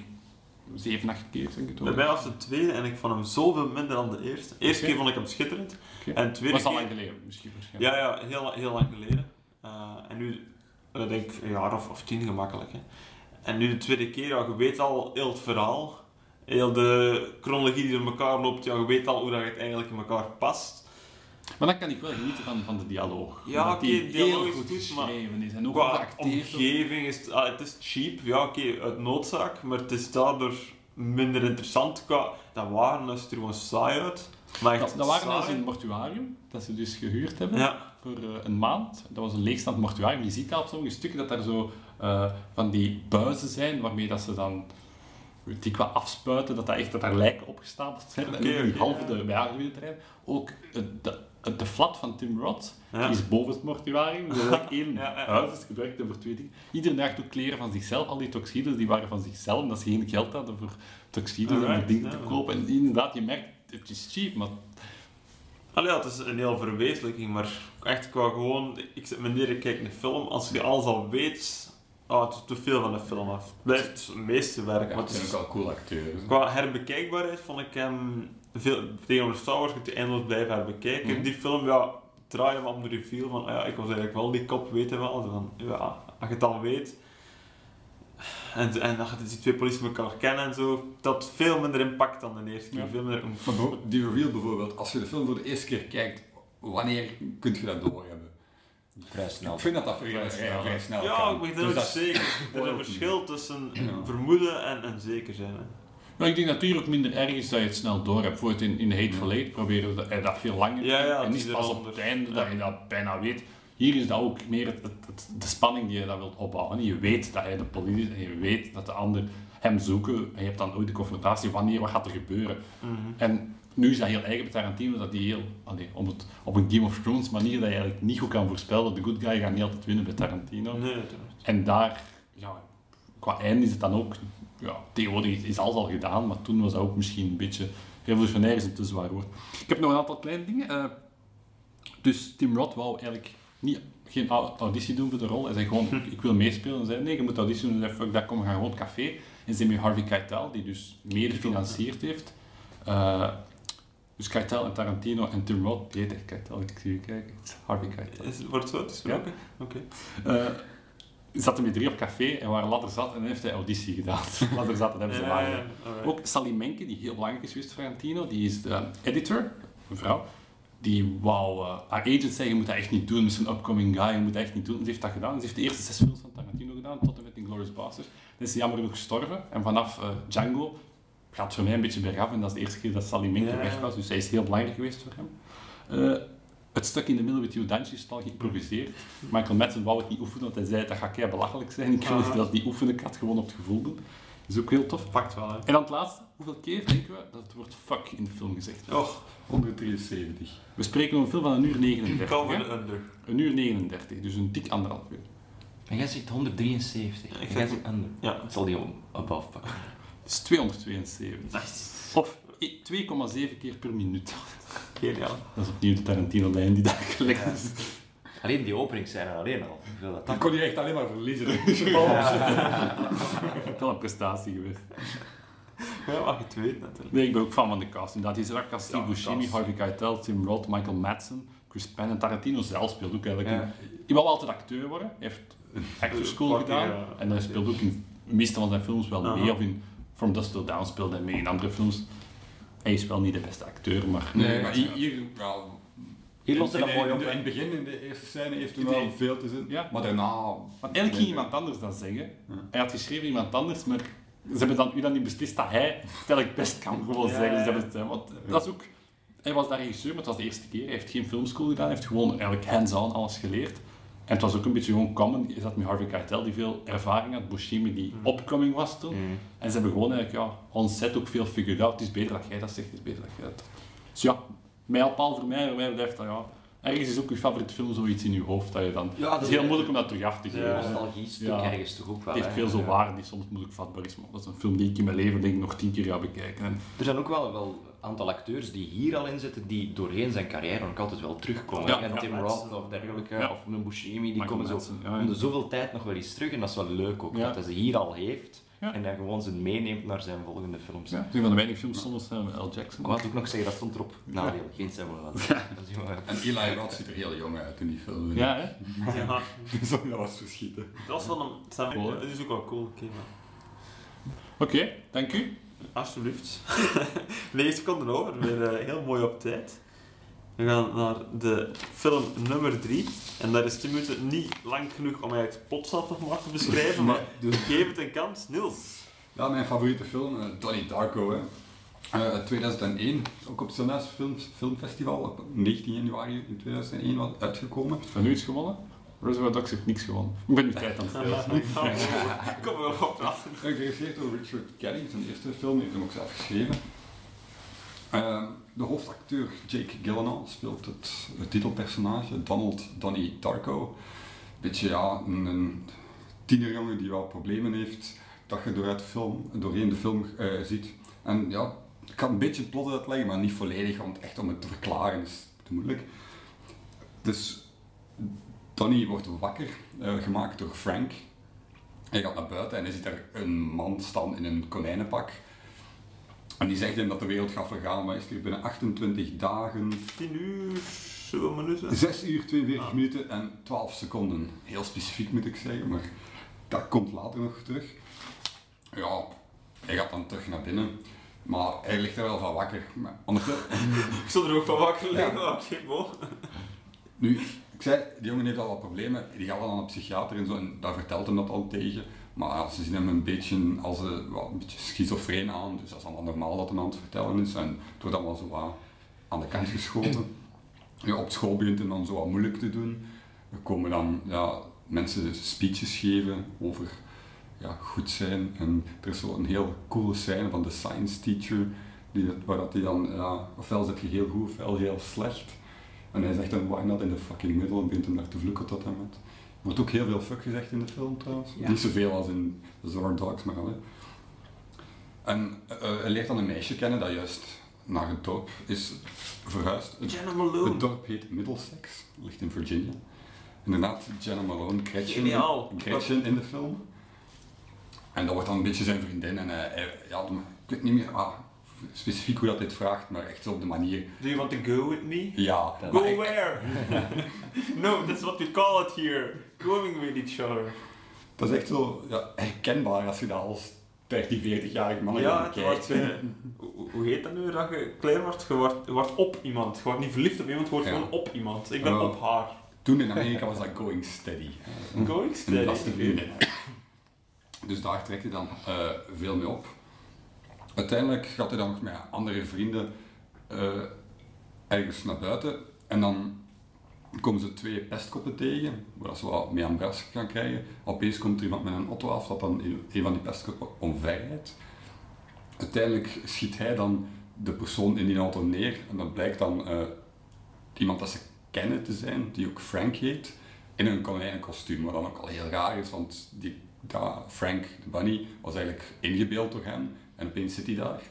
7, 8 keer, denk ik Bij mij was het tweede en ik vond hem zoveel minder dan de eerste. De eerste keer vond ik hem schitterend. Oké. En tweede was al keer... lang geleden, misschien waarschijnlijk. Ja, ja, heel, heel lang geleden. Eh, en nu, ik denk een jaar of, of tien gemakkelijk. Hè. En nu de tweede keer, ja, je weet al heel het verhaal. Heel de chronologie die door elkaar loopt, ja, je weet al hoe dat het eigenlijk in elkaar past. Maar dan kan ik wel genieten van, van de dialoog. Ja, oké, de dialoog is goed goed, maar is. En ook Qua omgeving is het, ah, het is cheap, ja oké, uit noodzaak, maar het is daardoor minder interessant. Qua, dat waren er gewoon saai uit. Maar Dat, dat waren dus in het mortuarium, dat ze dus gehuurd hebben Ja, voor eh, een maand. Dat was een leegstaand mortuarium. Je ziet dat op sommige stukken dat daar zo eh, van die buizen zijn waarmee dat ze dan die qua afspuiten, dat, dat echt dat daar lijken opgestapeld zijn. Oké, en oké, halve ja. de terrein. Ook het- de, het- de flat van Tim Roth, ja. die is boven het mortuarium. Dus <laughs> eigenlijk één huis is gebruikt voor twee dingen. Iedereen draagt ook kleren van zichzelf. Al die toxides die waren van zichzelf, omdat ze geen geld hadden voor toxides en voor dingen te kopen. En inderdaad, je merkt, het is cheap, maar Allee, ja, het is een heel verwezenlijking, maar echt qua gewoon, ik zit me neer, ik kijk een film, als je alles al weet, ah, het is te veel van de film af. Het blijft het meeste werk, maar het is- ook wel cool acteurs. qua herbekijkbaarheid vond ik hem veel, tegenover Star Wars kunt je eindeloos blijven herbekijken. Mhm. Die film, ja, draai hem om de reveal van, ah ja, ik was eigenlijk wel die kop, weten wel. Zo Van, ja, als je het al weet. En, en dat je die twee politie elkaar kennen en zo, dat veel minder impact dan de eerste keer. Ja. Veel minder. Maar die reveal bijvoorbeeld, als je de film voor de eerste keer kijkt, wanneer kun je dat doorhebben? Vrij snel. Ik vind dat dat vrij, snel, vrij hè. snel Ja, kan. ik ben Dus er dat zeker. <laughs> Er is een verschil tussen Ja. vermoeden en, en zeker zijn. Hè. Maar ik denk het ook minder erg is dat je het snel door hebt. Bijvoorbeeld in, in The Hateful Eight proberen we dat, dat veel langer Ja, ja, en het niet pas op het einde dat je dat bijna weet. Hier is dat ook meer het, het- het- de spanning die je dat wilt opbouwen. Je weet dat hij de politie is en je weet dat de ander hem zoeken. En je hebt dan ooit de confrontatie, wanneer, wat gaat er gebeuren? Mhm. En nu is dat heel eigen bij Tarantino, dat die heel, allee, om het, op een Game of Thrones manier, dat je eigenlijk niet goed kan voorspellen. De good guy gaat niet altijd winnen bij Tarantino. Nee. En daar, ja, qua einde is het dan ook, ja, tegenwoordig is, is alles al gedaan, maar toen was dat ook misschien een beetje revolutionair is een te zwaar woord. Ik heb nog een aantal kleine dingen. eh, dus Tim Roth wou eigenlijk niet, geen au- auditie doen voor de rol. Hij zei gewoon, ik, ik wil meespelen. En zei, nee, je moet auditie doen. En zei, fuck dat, kom, we gaan gewoon café. En ze hebben Harvey Keitel, die dus mede gefinancierd heeft. Eh, dus Keitel en Tarantino en Tim Roth, echt Keitel, ik zie je kijken. Is Harvey Keitel. Is, wordt het zo uitgesproken? Oké. Eh, zaten met drie op café en waren later zat en dan heeft hij auditie gedaan. <laughs> later zat en hebben ze Ja, waar. ja, ja. Alright. Ook Sally Menke, die heel belangrijk is geweest voor Tarantino, die is de editor, een vrouw. Die wou eh, haar agent zei, je moet dat echt niet doen, met zo'n upcoming guy, je moet dat echt niet doen. Ze heeft dat gedaan. Ze heeft de eerste zes films van Tarantino gedaan, tot en met Inglourious Basterds. Dan is ze jammer genoeg gestorven. En vanaf eh, Django gaat het voor mij een beetje bergaf. En dat is de eerste keer dat Sally Menke Ja. weg was. Dus zij is heel belangrijk geweest voor hem. Eh, het stuk in de middle with you Danci is al geïmproviseerd. Michael Madsen wou het niet oefenen, want hij zei dat gaat kei belachelijk zijn. Ik wil Ah. dat niet oefenen, ik had gewoon op het gevoel doen. Dat is ook heel tof. Pakt wel, hè. En dan het laatste, hoeveel keer denken we dat het woord fuck in de film gezegd wordt? Och, 173. We spreken over een film van een uur 39. cover hè? the under. Een uur 39, dus een dik anderhalf uur. En jij zegt 173. Ja, ik en zeg- jij zegt under. Ja. Het zal die om above pakken. Het is 272. Nice. Of i- 2,7 keer per minuut. Geniaal. Dat is opnieuw de Tarantino-lijn die daar gelegd is. Alleen die opening zijn er alleen al. Hoeveel dat Dan kon je echt alleen maar verliezen. <laughs> <laughs> Wel een prestatie geweest. Ja, mag je het weten natuurlijk. Nee, ik ben ook fan van de cast. Inderdaad, die is ook als Steve Buscemi. Harvey Keitel, Tim Roth, Michael Madsen, Chris Penn en Tarantino zelf speelt ook eigenlijk. Ja. Hij wou altijd acteur worden. Hij heeft een actor school gedaan. ja. En hij speelt ook in de meeste van zijn films wel mee. Of in From Dust Till Dawn speelde hij mee in andere films. Hij is wel niet de beste acteur, maar... Nee, maar hier, hier ja, Hier lost hij dat mooi in, op. de- in het begin, in de eerste scène, heeft hij wel veel te. Ja. Maar daarna... Want eigenlijk ging iemand anders dat zeggen. Ja. Hij had geschreven iemand anders, maar ze hebben dan, u dan niet beslist dat hij het eigenlijk best kan <laughs> gewoon Ja, zeggen. Dus ze hebben het, want dat is ook, hij was daar regisseur, maar het was de eerste keer. Hij heeft geen filmschool gedaan, hij heeft gewoon eigenlijk hands-on alles geleerd. En het was ook een beetje gewoon common. Je zat met Harvey Keitel, die veel ervaring had, Buscemi, die Mm. opkoming was toen. Mm. En ze hebben gewoon eigenlijk, ja, on set ook veel figured out. Het is beter dat jij dat zegt, het is beter dat jij dat... Dus ja, mij paal voor mij, voor mij blijft dat, ja... Ergens is ook je favoriete film zoiets in je hoofd dat je dan... Ja, het is heel moeilijk om dat terug af te geven. Ja. Nostalgie stuk Ja. ergens toch ook wel. Het heeft veel zo Ja. waarde die soms moeilijk vatbaar is. Maar dat is een film die ik in mijn leven denk ik nog tien keer ga bekijken. En Er zijn ook wel wel aantal acteurs die hier al in zitten, die doorheen zijn carrière ook altijd wel terugkomen. Ja, en ja, Tim. Roth of dergelijke, Ja. of een Buscemi, die Michael komen zo Madsen, ja, ja. om de zoveel tijd nog wel eens terug. En dat is wel leuk ook, Ja. dat hij ze hier al heeft. Ja. En hij gewoon ze meeneemt naar zijn volgende films. ja, een van de weinige films zonder Samuel L. Jackson. Ik wou ook nog zeggen, dat stond erop. Nadeel, geen Samuel L. Jackson. En Eli Roth ziet er heel jong uit in die film. Ja, hè? Ja, <laughs> Dus dat was verschieten. dat was van hem. Sam, Cool, hè? dat is ook wel cool. Oké, dank u. Alsjeblieft. <laughs> 9 seconden over, weer eh, heel mooi op tijd. We gaan naar de film nummer 3. En daar is 10 minuten niet lang genoeg om eigenlijk zelf nog maar te beschrijven, <laughs> maar geef het een kans. Niels. Ja, mijn favoriete film, eh, Donnie Darko. Hè. Eh, 2001, ook op het Sundance Film, Filmfestival, op 19 januari in 2001 was uitgekomen. Van u iets gewonnen? Reservoir Dogs heeft niks gewonnen. Ik ben nu tijd aan het spelen. <laughs> Ik kom er wel op praten. Geregisseerd door Richard Kelly, zijn eerste film, heeft hem ook zelf geschreven. Eh, de hoofdacteur Jake Gyllenhaal speelt het, het titelpersonage, Donald Donnie Darko. Beetje ja, een, een tienerjongen die wel problemen heeft, dat je dooruit de film, doorheen de film eh, ziet. En ja, ik kan een beetje het plot uitleggen, maar niet volledig, want echt om het te verklaren is te moeilijk. Dus Donnie wordt wakker, eh, gemaakt door Frank. Hij gaat naar buiten en hij ziet daar een man staan in een konijnenpak. En die zegt hem dat de wereld gaat vergaan, maar is er binnen 28 dagen, 10 uur, zoveel minuten. 6 uur, 42 Ah. minuten en 12 seconden. Heel specifiek moet ik zeggen, maar dat komt later nog terug. Ja, hij gaat dan terug naar binnen, maar hij ligt er wel van wakker. Maar ondertussen- <laughs> Ik stond er ook van wakker liggen, Ja. maar. Nu, zei, die jongen heeft al wat problemen. Die gaat dan aan een psychiater en zo, en daar vertelt hem dat al tegen. Maar ze zien hem een beetje als een, wel, een beetje schizofreen aan, dus dat is allemaal normaal dat hij aan het vertellen is. En het wordt allemaal zo wat aan de kant geschoven. <clears throat> Op school begint hij dan zo wat moeilijk te doen. Er komen dan ja, mensen speeches geven over ja, goed zijn. En er is zo een heel coole scène van de science teacher, die, waar dat hij dan, ja, ofwel zit je heel goed, ofwel heel slecht. En hij zegt dan, why not in the fucking middle, en begint hem daar te vloeken tot hem met. Er wordt ook heel veel fuck gezegd in de film trouwens. Ja. Niet zoveel als in Zor Dogs, maar wel. En eh, hij leert dan een meisje kennen dat juist naar het dorp is verhuisd. Het, Jenna het Malone. dorp heet Middlesex, ligt in Virginia. Inderdaad, Jenna Malone, Gretchen. Gretchen in de film. En dat wordt dan een beetje zijn vriendin. En hij, hij- ja, ik weet niet meer ah, specifiek hoe dat dit vraagt, maar echt op de manier. Do you want to go with me? Ja, Go where? <laughs> no, that's what we call it here. Going with each other. dat is echt zo ja, herkenbaar als je dat als 13, 40-jarige man ja, wordt, bekijken. eh, hoe- heet dat nu dat je klein wordt? Je wordt, je wordt op iemand. Je wordt niet verliefd op iemand, je wordt Ja. gewoon op iemand. Ik ben Oh. op haar. Toen in Amerika was dat going steady. Going En steady. dat is de vriendin. Dus daar trekt hij dan eh, veel mee op. Uiteindelijk gaat hij dan met andere vrienden eh, ergens naar buiten. En dan komen ze twee pestkoppen tegen, waar ze wat mee aan bras gaan krijgen. Opeens komt er iemand met een auto af dat dan een van die pestkoppen omverrijdt. Uiteindelijk schiet hij dan de persoon in die auto neer. En dat blijkt dan eh, iemand dat ze kennen te zijn, die ook Frank heet in een konijnenkostuum, wat dan ook al heel raar is, want die, dat Frank, de bunny, was eigenlijk ingebeeld door hem en opeens zit hij daar.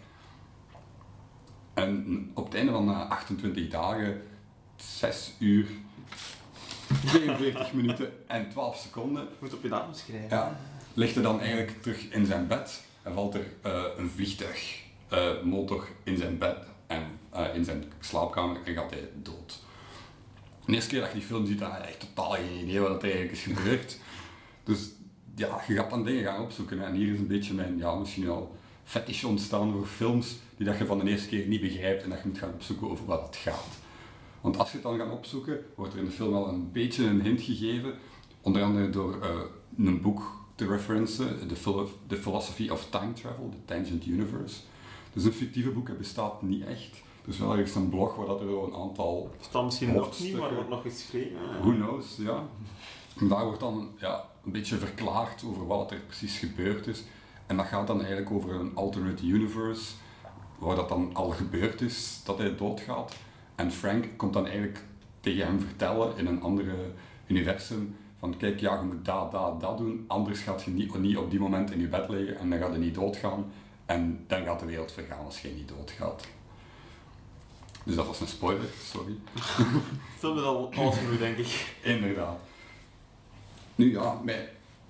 En op het einde van eh, 28 dagen, 6 uur, 42 minuten en 12 seconden, moet op je naam schrijven. ja, ligt hij dan eigenlijk terug in zijn bed en valt er eh, een vliegtuigmotor in zijn bed en eh, in zijn slaapkamer en gaat hij dood. De eerste keer dat je die film ziet, dan heb je echt totaal geen idee wat er eigenlijk is gebeurd. Dus ja, je gaat dan dingen gaan opzoeken. En hier is een beetje mijn, ja, misschien al fetish ontstaan voor films die dat je van de eerste keer niet begrijpt en dat je moet gaan opzoeken over wat het gaat. Want als je het dan gaat opzoeken, wordt er in de film al een beetje een hint gegeven. Onder andere door eh, een boek te referencen, The, Philo- The Philosophy of Time Travel, The Tangent Universe. Dus een fictieve boek, het bestaat niet echt. Dus wel ergens een blog waar dat er wel een aantal Staat misschien nog niet, maar wordt nog geschreven. Who knows, ja. En daar wordt dan ja, een beetje verklaard over wat er precies gebeurd is. En dat gaat dan eigenlijk over een alternate universe, waar dat dan al gebeurd is dat hij doodgaat. En Frank komt dan eigenlijk tegen hem vertellen in een andere universum van kijk, ja, je moet dat, dat, dat doen, anders gaat je niet, niet op die moment in je bed liggen en dan gaat je niet doodgaan. En dan gaat de wereld vergaan als je niet doodgaat. Dus dat was een spoiler, sorry. Film is al alles genoeg, denk ik. Inderdaad. Nu ja, mijn,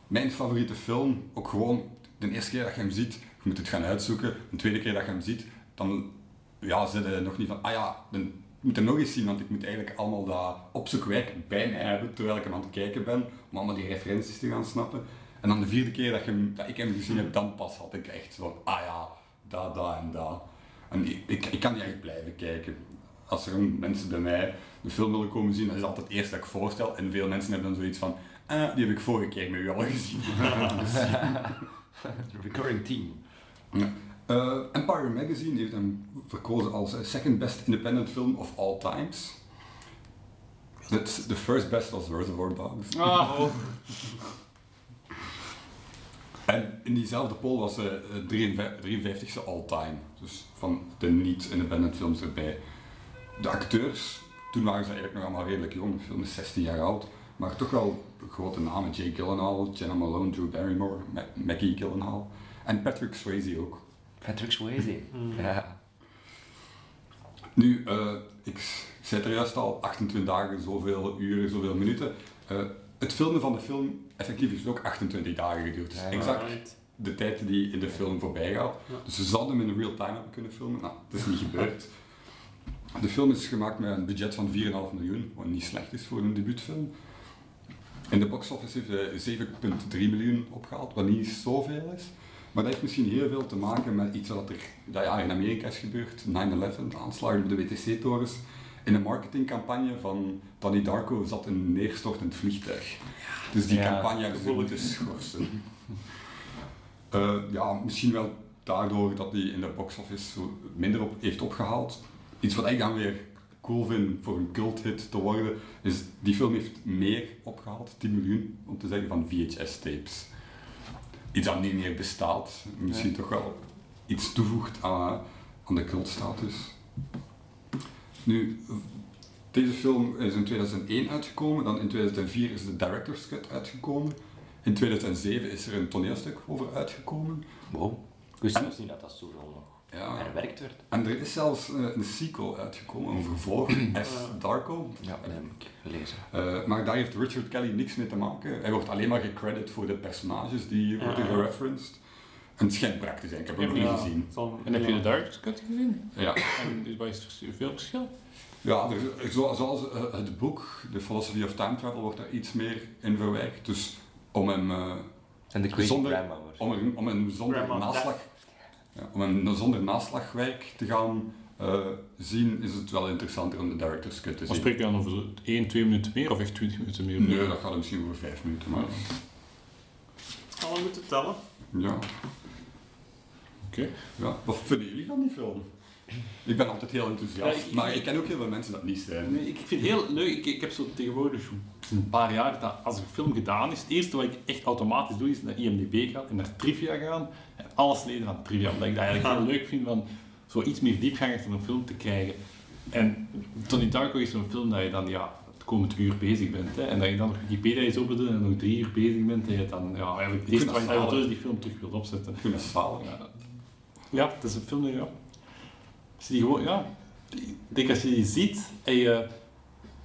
mijn favoriete film, ook gewoon de eerste keer dat je hem ziet, je moet het gaan uitzoeken. De tweede keer dat je hem ziet, dan ja, zit je nog niet van, ah ja, dan moet hem nog eens zien, want ik moet eigenlijk allemaal dat opzoekwerk bij mij hebben terwijl ik hem aan het kijken ben, om allemaal die referenties te gaan snappen. En dan de vierde keer dat, je dat ik hem gezien heb, dan pas had ik echt van, ah ja, dat, dat en dat. En ik, ik, kan niet echt blijven kijken. Als er mensen bij mij de film willen komen zien, dan is dat altijd het eerste dat ik voorstel. En veel mensen hebben dan zoiets van, ah, die heb ik vorige keer met u al gezien. <laughs> <laughs> Recurring team. Ja. Eh, Empire Magazine heeft hem verkozen als eh, second best independent film of all times. That's the first best was Reservoir Dogs. Ah, <laughs> En in diezelfde poll was ze uh, 53ste all time. Dus van de niet-independent films erbij. De acteurs, toen waren ze eigenlijk nog allemaal redelijk jong. De film is 16 jaar oud. Maar toch wel grote namen. Jake Gyllenhaal, Jenna Malone, Drew Barrymore, Ma- Maggie Gyllenhaal. En Patrick Swayze ook. Patrick Swayze. Ja. Nu, eh, ik zei er juist al, 28 dagen, zoveel uren, zoveel minuten. Eh, het filmen van de film, effectief, is ook 28 dagen geduurd. Dus Ja, exact Right. de tijd die in de film voorbij gaat. Ja. Dus ze zouden hem in real time hebben kunnen filmen. Nou, dat is niet gebeurd. De film is gemaakt met een budget van 4,5 miljoen, wat niet slecht is voor een debuutfilm. In de box office heeft hij 7,3 miljoen opgehaald, wat niet zoveel is. Maar dat heeft misschien heel veel te maken met iets wat er dat ja, in Amerika is gebeurd. 9-11, de aanslagen op de WTC-torens. In een marketingcampagne van Donnie Darko zat een neerstortend vliegtuig. Dus die Ja, campagne hebben ze moeten schorsen. <laughs> Eh, ja, misschien wel daardoor dat hij in de box office minder op, heeft opgehaald. Iets wat ik dan weer cool vind voor een cult hit te worden, is die film heeft meer opgehaald, 10 miljoen, om te zeggen van VHS-tapes. Iets dat niet meer bestaat, misschien toch wel iets toevoegt aan, aan de cultstatus. Nu, deze film is in 2001 uitgekomen, dan in 2004 is de Director's Cut uitgekomen. In 2007 is er een toneelstuk over uitgekomen. Wow. Ik wist zelfs niet dat dat zo Ja. herwerkt werd. En er is zelfs eh, een sequel uitgekomen, een vervolg, S. Darko. Ja, dat heb ik gelezen. Eh, maar daar heeft Richard Kelly niks mee te maken. Hij wordt alleen maar gecredit voor de personages die worden gereferenced. En het schijnt brak te zijn, ik heb hem nog niet Ja, gezien. En heb je de Director's Cut gezien? Ja, En is- wat is er veel verschil? ja er, zo- zoals eh, het boek, The Philosophy of Time Travel, wordt daar iets meer in verwerkt. Dus om hem, eh, En de Zonder- om om hem zonder Grandma naslag, ja, om hem zonder naslagwerk te gaan eh, zien, is het wel interessanter om de director's cut te zien. spreek je dan over 1, 2 minuten meer of echt 20 minuten meer? Nee, dat gaat misschien over vijf minuten, maar Zal we moeten tellen? ja. Oké. ja. Wat vinden jullie van die film? Ik ben altijd heel enthousiast, Ja, ik- maar ik ken ook heel veel mensen dat niet zijn. Nee, ik vind het heel leuk. Ik, ik heb zo tegenwoordig een paar jaar dat als een film gedaan is, het eerste wat ik echt automatisch doe is naar IMDb gaan en naar trivia gaan alles lezen van trivia. Omdat ik dat eigenlijk heel leuk vind van zo iets meer diepgang achter een film te krijgen. En Tony Darko is zo'n film dat je dan ja, het komend uur bezig bent. Hè, en dat je dan nog Wikipedia eens open doet en nog drie uur bezig bent. En je dan ja, eigenlijk het Ik eerste wat je die film terug wilt opzetten. Ik zalig. Ja, ja het is een film die, ja. Als je die gewoon, ja. Ik denk als je die ziet en je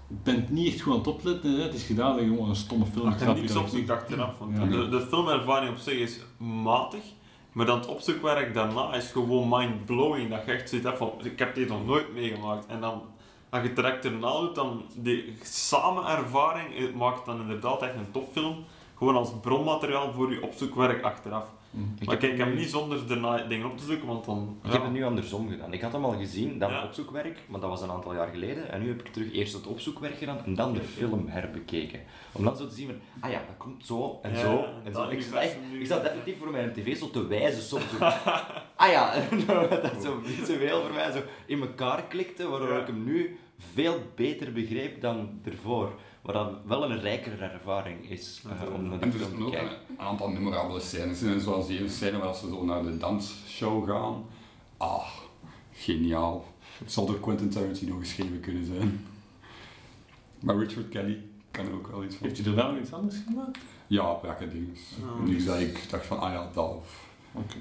bent niet echt goed aan het opletten, hè, het is gedaan dat je gewoon een stomme film opzoekt niet. achteraf. Want Ja. de, de filmervaring op zich is matig. Maar dan het opzoekwerk daarna is gewoon mind-blowing. Dat je echt hebt van, ik heb dit nog nooit meegemaakt. En dan, als je het direct erna doet, dan die samen ervaring eh, maakt dan inderdaad echt een topfilm. Gewoon als bronmateriaal voor je opzoekwerk achteraf. Ik maar kijk, ik heb nu- niet zonder daarna dingen op te zoeken, want dan... Ik heb het nu andersom gedaan. Ik had hem al gezien, dan Ja. opzoekwerk, maar dat was een aantal jaar geleden. En nu heb ik terug eerst het opzoekwerk gedaan en dan de film herbekeken. Om dan zo te zien van, ah ja, dat komt zo en Ja, zo. en zo. Ik, zat echt, nu- ik zat effectief voor mijn tv zo te wijzen soms. Zo. <laughs> ah ja, <laughs> dat zo visueel voor mij zo in elkaar klikte, waardoor Ja. ik hem nu veel beter begreep dan ervoor. Wat dan wel een rijkere ervaring is eh, om naar die er film te kijken. Een aantal memorabele scènes in, zoals die scène waar ze zo naar de dansshow gaan. Ah, geniaal. Het zal door Quentin Tarantino geschreven kunnen zijn. Maar Richard Kelly kan er ook wel iets van. Heeft u er wel nog iets anders gemaakt? Ja, brakke dingen. Oh. Nu zei ik, dacht van, ah ja, dat of... Oké.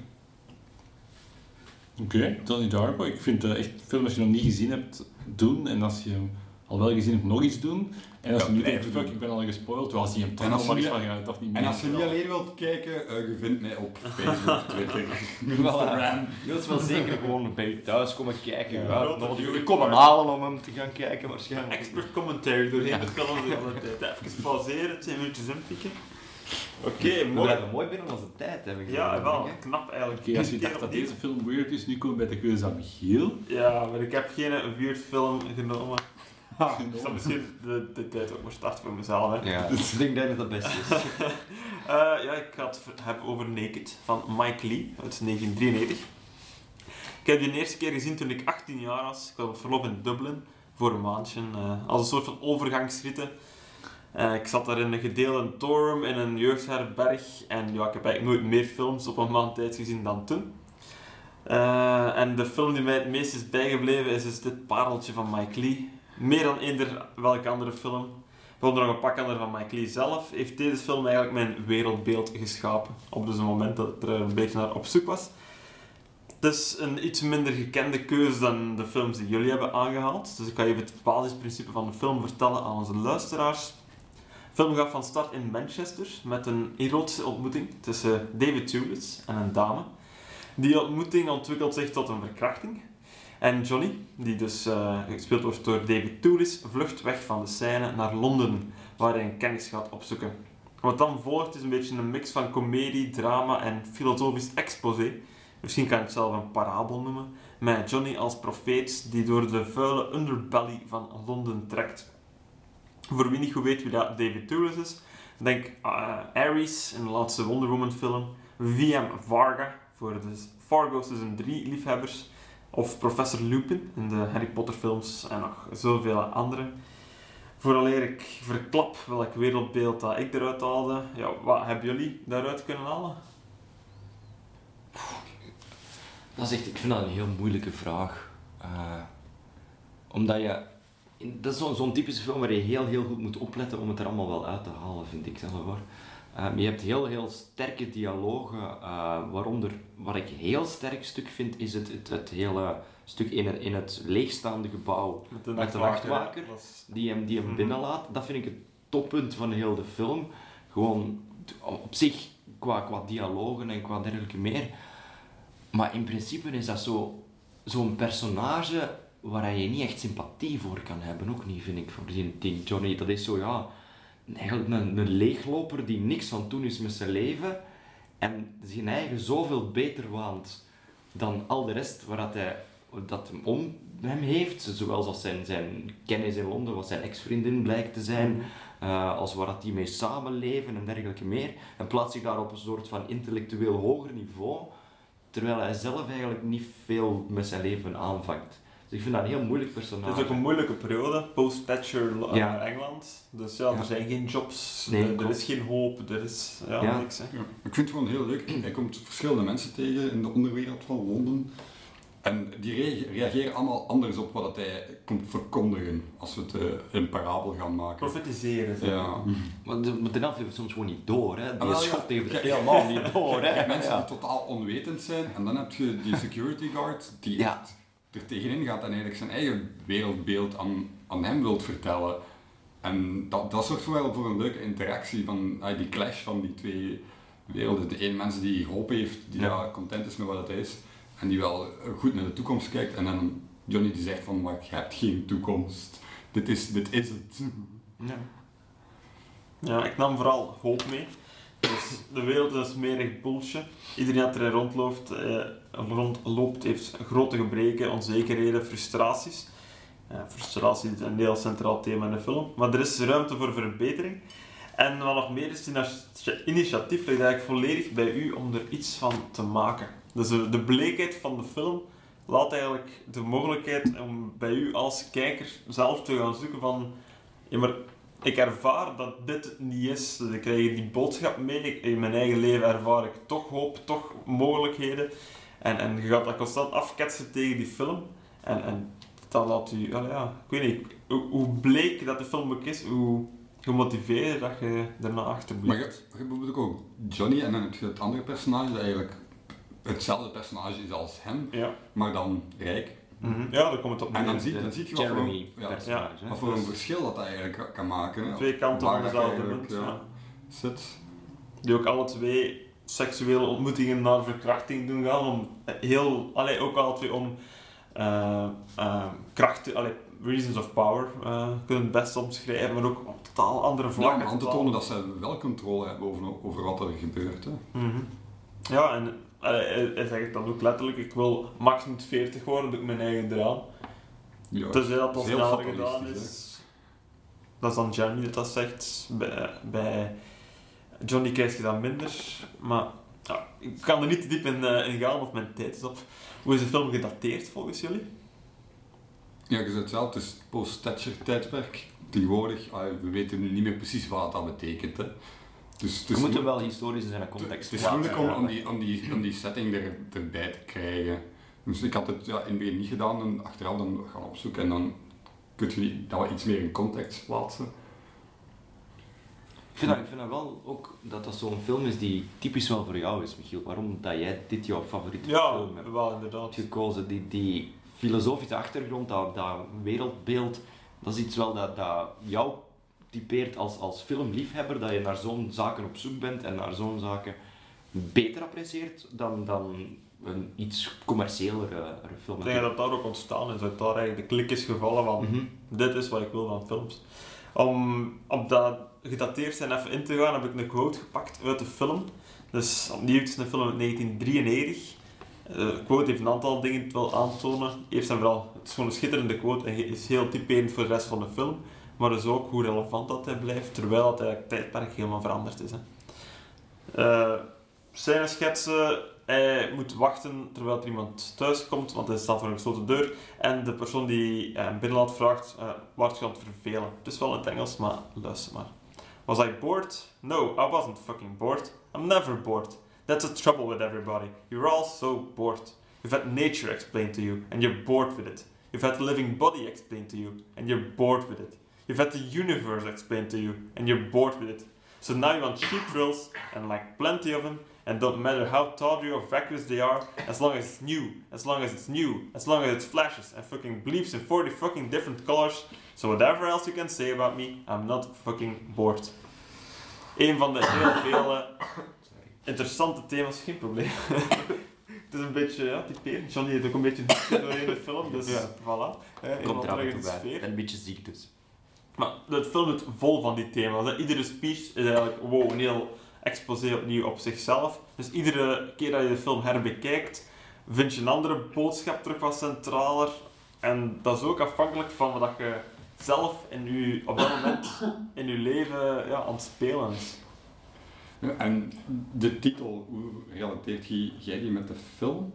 Oké, Tony Darko. Ik vind het echt film als je nog niet gezien hebt, doen. En als je hem al wel gezien hebt, nog iets doen. En als je nu denkt, fuck, doen. ik ben al gespoild, zie je hem toch En nog maar je iets niet- van, ja, toch niet En meer. als je niet alleen wilt kijken, eh, je vindt mij op <laughs> Facebook, Twitter, <laughs> Instagram. Je wilt wel zeker gewoon bij je thuis komen kijken. Ja. Ja, dat die ik komen maar. halen om hem te gaan kijken waarschijnlijk. Expert commentary doorheen de hele tijd. <laughs> Even pauzeren, twee minuutjes inpikken. Oké, We mooi. blijven mooi binnen onze tijd, heb ik Ja, wel, denk knap eigenlijk. Als je dacht dat deze film weird is, nu komen we bij de keuze aan Michiel. Ja, maar ik heb geen weird film genomen. Ik zal misschien de, de tijd ook maar starten voor mezelf. Hè. Ja, ik denk dat het het beste is. <laughs> Eh, ja, ik ga het hebben over Naked van Mike Lee uit 1993. Ik heb die de eerste keer gezien toen ik 18 jaar was. Ik was op verlof in Dublin voor een maandje. eh, als een soort van overgangsritten. Eh, ik zat daar in een gedeelde torum in een jeugdherberg. En ja, ik heb eigenlijk nooit meer films op een maand tijd gezien dan toen. Eh, en de film die mij het meest is bijgebleven is dus dit pareltje van Mike Lee. Meer dan eender welke andere film. Bijvoorbeeld nog een pak ander van Mike Lee zelf. Heeft deze film eigenlijk mijn wereldbeeld geschapen. Op dus een moment dat ik er een beetje naar op zoek was. Het is een iets minder gekende keuze dan de films die jullie hebben aangehaald. Dus ik ga even het basisprincipe van de film vertellen aan onze luisteraars. De film gaat van start in Manchester met een erotische ontmoeting tussen David Thewlis en een dame. Die ontmoeting ontwikkelt zich tot een verkrachting. En Johnny, die dus eh, gespeeld wordt door David Thewlis, vlucht weg van de scène naar Londen, waar hij een kennis gaat opzoeken. Wat dan volgt is een beetje een mix van comedie, drama en filosofisch exposé. Misschien kan je het zelf een parabel noemen. Met Johnny als profeet die door de vuile underbelly van Londen trekt. Voor wie niet goed weet wie dat David Thewlis is, denk uh, Ares in de laatste Wonder Woman film, V.M. Varga voor de Fargo Season 3 liefhebbers, of Professor Lupin in de Harry Potter films en nog zoveel andere. Vooraleer ik verklap welk wereldbeeld dat ik eruit haalde, ja, wat hebben jullie daaruit kunnen halen? Dat is echt, ik vind dat een heel moeilijke vraag. Uh, omdat je... Dat is zo'n zo typische film waar je heel, heel goed moet opletten om het er allemaal wel uit te halen, vind ik zelf hoor. Um, je hebt heel, heel sterke dialogen, uh, waaronder, wat ik heel sterk stuk vind, is het, het, het hele stuk in het, in het leegstaande gebouw Met de met de nachtwaker, die hem, die hem Mhm. binnenlaat. Dat vind ik het toppunt van heel de film. Gewoon op zich, qua, qua dialogen en qua dergelijke meer. Maar in principe is dat zo, zo'n personage waar je niet echt sympathie voor kan hebben. Ook niet, vind ik, voor die, die Johnny. Dat is zo, ja, eigenlijk een, een leegloper die niks van doen is met zijn leven. En zijn eigen zoveel beter waant dan al de rest waar hij dat hem om hem heeft. Zoals als zijn, zijn kennis in Londen, wat zijn ex-vriendin blijkt te zijn. eh, als waar dat die mee samenleven en dergelijke meer. En plaatst zich daar op een soort van intellectueel hoger niveau. Terwijl hij zelf eigenlijk niet veel met zijn leven aanvangt. Dus ik vind dat een heel moeilijk personage. Het is ook een moeilijke periode, post-Thatcher eh, Ja. Engeland. Dus ja, Ja. er zijn geen jobs, Nee, er, er is geen hoop, er is ja, Ja. niks. Hè. Ja, ik vind het gewoon heel leuk. Hij komt verschillende mensen tegen in de onderwereld van Londen. En die rea- reageren allemaal anders op wat dat hij komt verkondigen als we het eh, een parabel gaan maken. Profetiseren. zeg Ja. maar. De, maar de helft heeft het soms gewoon niet door. Hè. Die Ah, schot heeft het helemaal niet <laughs> door. Je Hè. hebt mensen Ja. die totaal onwetend zijn en dan heb je die security guard die Ja. echt er tegenin gaat en eigenlijk zijn eigen wereldbeeld aan, aan hem wilt vertellen. En dat, dat zorgt wel voor een leuke interactie van ah, die clash van die twee werelden. De ene mens die hoop heeft, die Ja. ja, content is met wat het is en die wel goed naar de toekomst kijkt. En dan Johnny die zegt van, maar je hebt geen toekomst. Dit is, dit is het. Ja. Ja, ik nam vooral hoop mee. Dus de wereld is meer echt bullshit. Iedereen dat erin rondloopt, eh, rondloopt heeft grote gebreken, onzekerheden, frustraties. Frustratie is een heel centraal thema in de film. Maar er is ruimte voor verbetering. En wat nog meer is, het initiatief ligt eigenlijk volledig bij u om er iets van te maken. Dus de, bleekheid van de film laat eigenlijk de mogelijkheid om bij u als kijker zelf te gaan zoeken van... Ja, maar ik ervaar dat dit niet is. Dus ik krijg die boodschap mee. In mijn eigen leven ervaar ik toch hoop, toch mogelijkheden. En, en je gaat dat constant afketsen tegen die film. En, en dat laat u... ja, ik weet niet, hoe, hoe bleek dat de film ook is, hoe gemotiveerd dat je daarna achter Maar je, blijft. je hebt bijvoorbeeld ook Johnny en dan heb je het andere personage dat eigenlijk hetzelfde personage is als hem, Ja. maar dan rijk. Mhm. ja, daar komt het op En neer. dan zie, dan zie je wat voor, Jeremy ja, wat voor een verschil dat dat eigenlijk kan maken. Twee kanten van je dezelfde munt. Zit. Die ook alle twee seksuele ontmoetingen naar verkrachting doen gaan. Om heel, allee, ook twee om eh eh, krachten, allee, reasons of power eh, kunnen het best omschrijven, maar ook op totaal andere Ja, vlakken. om aan te tonen dat ze wel controle hebben over, over wat er gebeurt. Hè. Mhm. Ja, en allee, hij, zegt dan ook letterlijk, ik wil maximum 40 worden, doe ik mijn eigen eraan. Ja, Dus dat dat dat sneller gedaan is. Dat is dan Jeremy dat dat zegt. Bij, bij Johnny je dat minder. Maar ja, ik kan er niet te diep in, eh, in gaan of mijn tijd is op. Hoe is de film gedateerd volgens jullie? Ja, je zegt het zelf, het is post-Thatcher tijdperk. Tegenwoordig, ah, we weten nu niet meer precies wat dat betekent. Hè. Dus het Je is moet mo- hem wel historisch in zijn context Het is plaatsen. moeilijk om, om, die, om, die, om die setting er, erbij te krijgen. Dus ik had het ja, in het begin niet gedaan en achteraf dan gaan opzoeken en dan kun je dat wel iets meer in context plaatsen. Ik vind, dat, ik vind dat wel ook dat dat zo'n film is die typisch wel voor jou is, Michiel. Waarom dat jij dit jouw favoriete Ja, film hebt wel inderdaad. gekozen. Die, die filosofische achtergrond, dat, dat wereldbeeld, dat is iets wel dat, dat jou typeert als, als filmliefhebber, dat je naar zo'n zaken op zoek bent en naar zo'n zaken beter apprecieert dan, dan een iets commerciëlere film. Ik denk dat daar ook ontstaan is, dat daar eigenlijk de klik is gevallen van Mhm. dit is wat ik wil van films. Om op dat gedateerd zijn even in te gaan, heb ik een quote gepakt uit de film. Dus opnieuw, het is een film uit 1993. Eh, De quote heeft een aantal dingen wil aantonen. Eerst en vooral, het is gewoon een schitterende quote en is heel typerend voor de rest van de film. Maar dus ook hoe relevant dat hij blijft, terwijl het eigenlijk tijdperk helemaal veranderd is. Hè. Eh, schetsen, hij moet wachten terwijl er iemand thuis komt, want hij staat voor een gesloten deur. En de persoon die hem binnenlaat vraagt, uh, je aan het vervelen? Het is wel in het Engels, maar luister maar. Was I bored? No, I wasn't fucking bored. I'm never bored. That's the trouble with everybody. You're all so bored. You've had nature explained to you, and you're bored with it. You've had the living body explained to you, and you're bored with it. You've had the universe explained to you, and you're bored with it. So now you want cheap thrills, and like plenty of them, and don't matter how tawdry or vacuous they are, as long as it's new, as long as it's new, as long as it flashes and fucking bleeps in 40 fucking different colors. So whatever else you can say about me, I'm not fucking bored. Een van de heel <coughs> veel interessante thema's, geen probleem. <laughs> het is een beetje, ja, typerend. Johnny heeft ook een beetje diepte door in de film, dus Ja. voilà. Hè, Komt er bij. sfeer. En een beetje ziek dus. Maar de film is vol van die thema's. Iedere speech is eigenlijk wow, een heel exposé opnieuw op zichzelf. Dus iedere keer dat je de film herbekijkt, vind je een andere boodschap terug wat centraler. En dat is ook afhankelijk van wat je zelf in je, op dat moment <coughs> in je leven ja, aan het spelen is. Ja, en de titel, hoe relateert jij jij die met de film?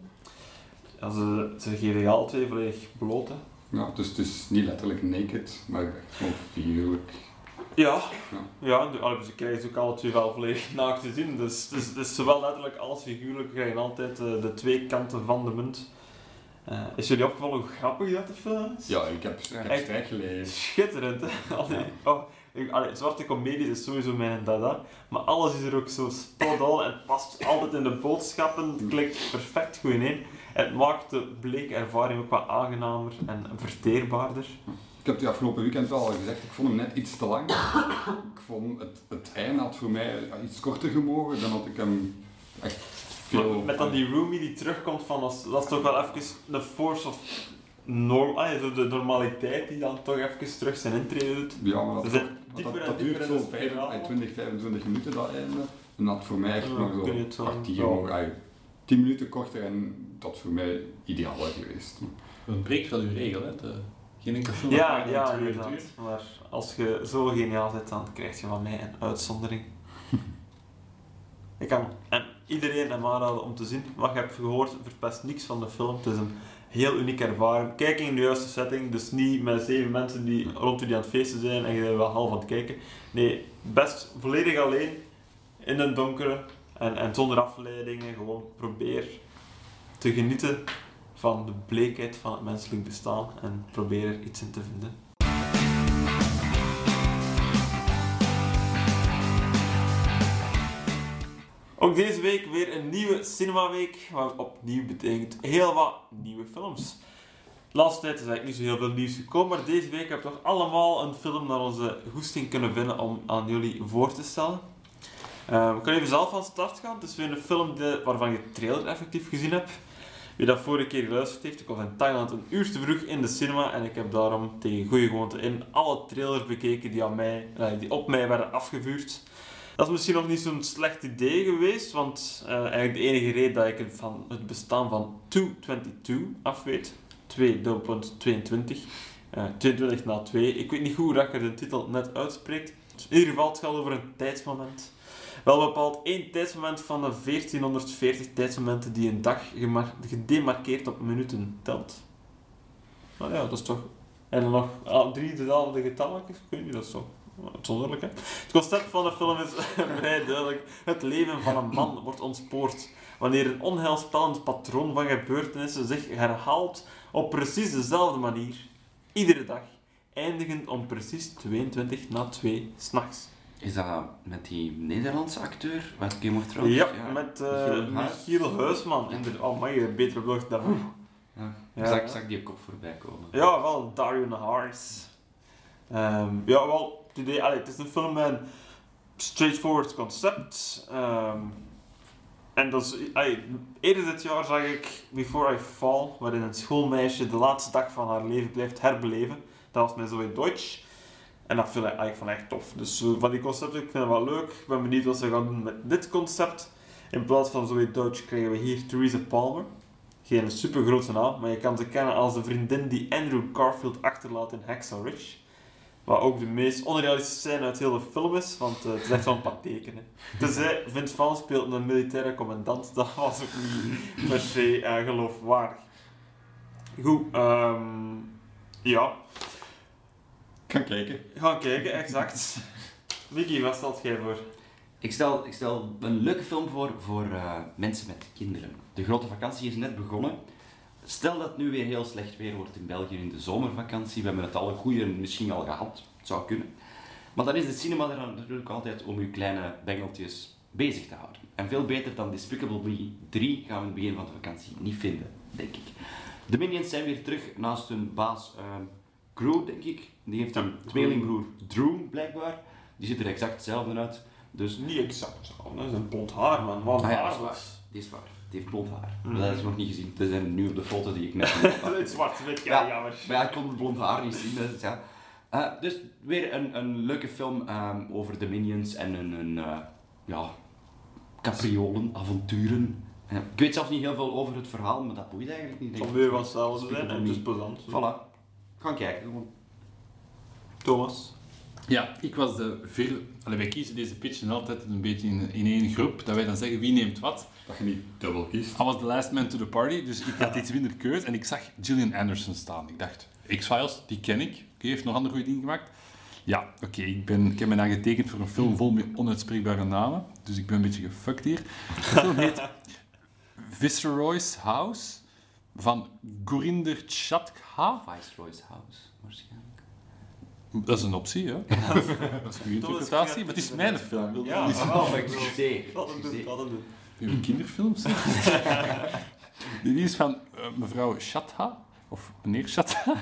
Ja, ze, ze geven je twee volledig bloot. Hè. Ja, dus het is niet letterlijk naked, maar gewoon figuurlijk. Ja, Ja. ja ze krijgen ze ook alle twee wel volledig naakt te zien. Dus, dus, dus zowel letterlijk als figuurlijk krijgen altijd eh, de twee kanten van de munt. Eh, is jullie opgevallen hoe grappig dat de film is? Ja, ik heb, ik heb Echt? strijk gelezen. Schitterend, hè? <laughs> Allee, oh, ik, allee, zwarte comedie is sowieso mijn dada, maar alles is er ook zo spot on en het past altijd in de boodschappen. Het klikt perfect goed in. Het maakt de bleke ervaring ook wat aangenamer en verteerbaarder. Ik heb het afgelopen weekend wel al gezegd, ik vond hem net iets te lang. Ik vond het, het einde had voor mij iets korter gemogen, dan had ik hem echt veel... Maar met dan die roomie die terugkomt van, dat is, dat is toch wel even de force of norm, ah, zo de normaliteit die dan toch even terug zijn intrede doet. Ja, maar dat, zijn dat, dieper dat, en dat dieper duurt zo de 5, spiraal. ay, 20, 25 minuten dat einde. En dat voor mij echt Ja, nog zo kwartier, ja. nog, ay, 10 minuten korter en dat is voor mij ideaal geweest. Het breekt wel uw regel, hè. De, geen enkel film Ja, ja, inderdaad. duurt. Maar als je zo geniaal bent, dan krijg je van mij een uitzondering. <laughs> Ik kan en iedereen hem aanraden om te zien. Wat je hebt gehoord, verpest niks van de film. Het is een heel unieke ervaring. Kijk in de juiste setting, dus niet met zeven mensen die rond die aan het feesten zijn en je bent wel half aan het kijken. Nee, best volledig alleen, in een donkere en, en zonder afleidingen. Gewoon probeer te genieten van de bleekheid van het menselijk bestaan en probeer er iets in te vinden. Ook deze week weer een nieuwe cinemaweek, wat opnieuw betekent heel wat nieuwe films. De laatste tijd is eigenlijk niet zo heel veel nieuws gekomen, maar deze week hebben we toch allemaal een film naar onze goesting kunnen vinden om aan jullie voor te stellen. Eh, we kunnen even zelf van start gaan. Het is weer een film die, waarvan je de trailer effectief gezien hebt. Wie dat vorige keer geluisterd heeft, ik was in Thailand een uur te vroeg in de cinema en ik heb daarom tegen goede gewoonte in alle trailers bekeken die, aan mij, eh, die op mij werden afgevuurd. Dat is misschien nog niet zo'n slecht idee geweest, want eh, eigenlijk de enige reden dat ik het van het bestaan van 222 af weet, 2.22, eh 22 na 2, ik weet niet hoe dat je de titel net uitspreekt. In ieder geval, het gaat over een tijdsmoment. Wel bepaald één tijdsmoment van de 1440 tijdsmomenten die een dag gedemarkeerd op minuten telt. Nou ja, dat is toch... En dan nog ah, drie dezelfde getallen, ik weet dat is zo uitzonderlijk hè. Het concept van de film is <laughs> vrij duidelijk. Het leven van een man wordt ontspoord wanneer een onheilspellend patroon van gebeurtenissen zich herhaalt op precies dezelfde manier, iedere dag, eindigend om precies 22 na 2 s'nachts. Is dat met die Nederlandse acteur uit Game of Thrones? Ja, met eh Michiel Huis. Michiel Huisman. Inderdaad, oh man, je betere blog dan Ja. Ja. Ik zag, zag die kop voorbij komen. Ja, wel, Dario Naharis. Ehm ja, wel, Het, idee, allee, het is een film met een straightforward concept. ehm, en dat is, allee, eerder dit jaar zag ik Before I Fall, waarin een schoolmeisje de laatste dag van haar leven blijft herbeleven. Dat was met Zoe Deutsch. En dat vind ik, vond ik echt tof. Dus van die concepten, ik vind het wel leuk. Ik ben benieuwd wat ze gaan doen met dit concept. In plaats van Zoe Deutsch krijgen we hier Theresa Palmer. Geen super grote naam, maar je kan ze kennen als de vriendin die Andrew Garfield achterlaat in Hacksaw Ridge. Wat ook de meest onrealistische scène uit heel de film is, want eh, het is echt zo'n <laughs> patheken. Dus hij, Vince Vaughn speelt een militaire commandant, <laughs> dat was ook niet per se eh, geloofwaardig. Goed, ehm, ja, Gaan kijken. gaan kijken, exact. Vicky, wat stelt jij voor? Ik stel, ik stel een leuke film voor voor eh, mensen met kinderen. De grote vakantie is net begonnen. Stel dat het nu weer heel slecht weer wordt in België in de zomervakantie. We hebben het alle goede misschien al gehad. Het zou kunnen. Maar dan is de cinema er dan natuurlijk altijd om uw kleine bengeltjes bezig te houden. En veel beter dan Despicable Me 3 gaan we in het begin van de vakantie niet vinden, denk ik. De Minions zijn weer terug naast hun baas ehm Gru, denk ik. Die heeft een tweelingbroer Drew, blijkbaar. Die ziet er exact hetzelfde uit. Dus Niet exact zo, dat is een blond haar, man. Wat Ah ja, haar dat is was. die is waar. Die heeft blond haar. Mhm. Dat heb ik nog niet gezien. Dat zijn nu op de foto die ik net Het <laughs> zwart-wit, ja, Ja. jammer. Maar ja, ik kon het blond haar niet zien. Dus, ja. Eh, dus weer een, een leuke film ehm, over de Minions en een, een eh, ja, capriolen, avonturen. Eh, ik weet zelf niet heel veel over het verhaal, maar dat boeit eigenlijk niet. Het van hetzelfde zijn en het is plezant. Voilà. Gaan kijken. gewoon. Thomas. Ja, ik was de vierde... Allee, wij kiezen deze pitchen altijd een beetje in, in één groep, dat wij dan zeggen wie neemt wat. Dat je niet dubbel kiest. I was the last man to the party, dus ik had iets minder keus en ik zag Gillian Anderson staan. Ik dacht, X-Files, die ken ik. Oké, heeft nog andere goede dingen gemaakt. Ja, oké, ik ben ik heb me aangetekend voor een film vol met onuitspreekbare namen, dus ik ben een beetje gefuckt hier. De film heet <laughs> Viceroy's House van Gurinder Chatkha. Viceroy's House, waarschijnlijk. Dat is een optie, hè? Dat is een goede interpretatie, maar het is mijn film. wil Ja, Oh, excuseer. Dat een. Uw kinderfilms? <laughs> Die is van eh, mevrouw Shatha, of meneer Shatha.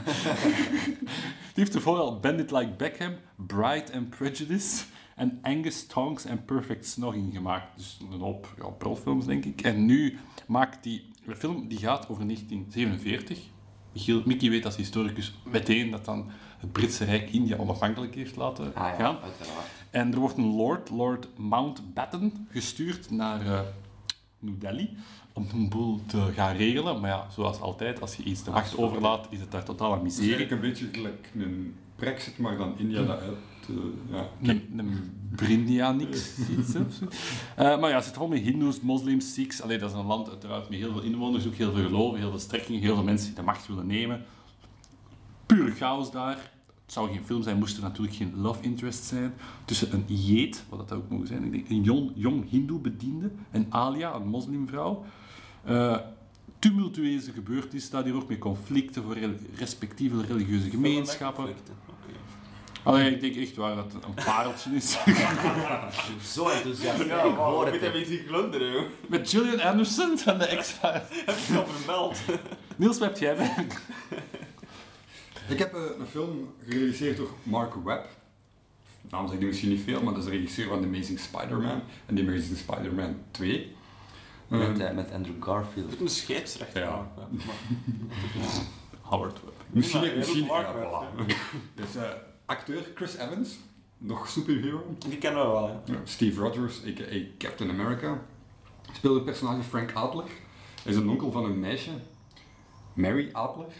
Die heeft ervoor al Bandit Like Beckham, Bright and Prejudice en Angus Tonks en Perfect Snogging gemaakt. Dus een hoop ja, profilms, denk ik. En nu maakt die een film die gaat over 1947. Michiel, Mickey weet als historicus meteen dat dan het Britse Rijk India onafhankelijk heeft laten Ah ja, gaan. uiteraard. En er wordt een lord, Lord Mountbatten, gestuurd naar eh, New Delhi om een boel te gaan regelen. Maar ja, zoals altijd, als je iets de macht overlaat, is het daar totaal aan Het is miserie. eigenlijk een beetje gelijk een Brexit, maar dan India dat uit... eh, ja. Een, een Brindia niks, iets. Eh, maar ja, het zit vol met hindoes, moslims, sikhs. Allee, dat is een land uiteraard met heel veel inwoners, ook heel veel geloven, heel veel strekkingen, heel veel mensen die de macht willen nemen. Pure chaos daar. Het zou geen film zijn, moest er natuurlijk geen love interest zijn. Tussen een jeet, wat dat ook mogen zijn, ik denk, een jong, jong hindoe bediende, en Alia, een moslimvrouw. Eh tumultueuze gebeurtenis, daar hier ook met conflicten voor respectieve religieuze gemeenschappen. Allee, ik denk echt waar dat het een pareltje is. <laughs> Zo enthousiast. Ja, ik hoor ik het. weet hem iets glunderen, joh. Met Gillian Anderson van de X-Files. <laughs> Heb je al vermeld? <laughs> Niels, wat heb jij bij? Ik heb eh, een film geregisseerd door Mark Webb. Naam zegt nu misschien niet veel, maar dat is de regisseur van The Amazing Spider-Man en The Amazing Spider-Man 2. Eh, Met, eh, met Andrew Garfield. Een scheidsrechter. Ja. Howard Webb. misschien, misschien, Mark ja, Webb, voilà. Dus eh, acteur Chris Evans, nog superhero. Die kennen we wel, ja. Ja, Steve Rogers, a.k.a. Captain America, speelde het personage Frank Adler. Hij is een onkel van een meisje, Mary Adler.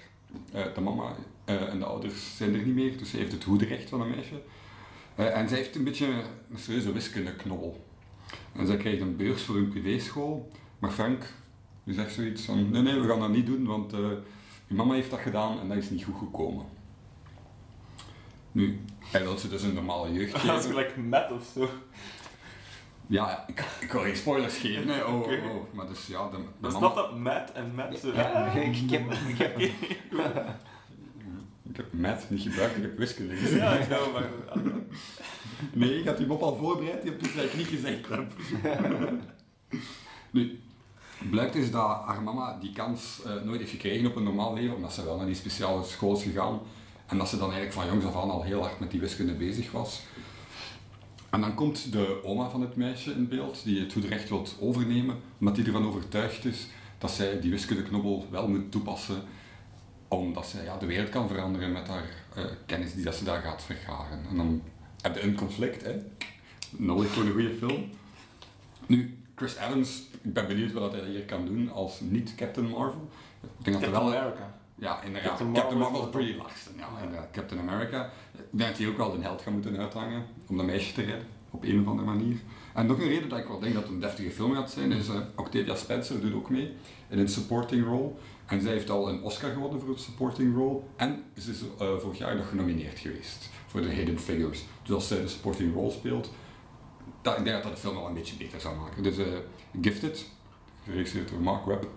Eh, de mama eh, en de ouders zijn er niet meer, dus ze heeft het hoederecht van een meisje. Eh, en zij heeft een beetje een serieuze wiskundeknobbel. En zij krijgt een beurs voor een privéschool, maar Frank die zegt zoiets van, nee nee, we gaan dat niet doen, want je mama heeft dat gedaan en dat is niet goed gekomen. Nu, hij wil ze dus een normale jeugd geven. <laughs> Dat is gelijk met of zo. Ja, ik, ik wil geen spoilers geven. Nee, oh, oh, oh. Maar dus ja, de, de mama... snap dat met en met zo. Ja, ik, ik heb, ik heb Ik heb math niet gebruikt, ik heb wiskunde gezegd. Ja, ik zou maar. Nee, ik had die mop al voorbereid, die heb ik eigenlijk niet gezegd. <laughs> nu, blijkt dus dat haar mama die kans eh, nooit heeft gekregen op een normaal leven, omdat ze wel naar die speciale school is gegaan. En dat ze dan eigenlijk van jongs af aan al heel hard met die wiskunde bezig was. En dan komt de oma van het meisje in beeld, die het goed recht wil overnemen, omdat die ervan overtuigd is dat zij die wiskundeknobbel wel moet toepassen, omdat zij ja, de wereld kan veranderen met haar eh, kennis die dat ze daar gaat vergaren. En dan heb je een conflict, hè. Nog voor een goede film. Nu, Chris Evans, ik ben benieuwd wat hij hier kan doen als niet-Captain Marvel. Ik denk dat hij Captain wel... America. Ja, inderdaad. Captain Captain, Marvel is pretty laagste. Ja, inderdaad. Captain America. Ik denk dat hij ook wel een held gaat moeten uithangen om dat meisje te redden, op een of andere manier. En nog een reden dat ik wel denk dat het een deftige film gaat zijn, is uh, Octavia Spencer doet ook mee in een supporting role. En zij heeft al een Oscar gewonnen voor een supporting role. En ze is uh, vorig jaar nog genomineerd geweest voor de Hidden Figures. Dus als zij de supporting role speelt, dat, ik denk dat dat de film wel een beetje beter zou maken. Dus uh, Gifted, geregisseerd door Mark Webb.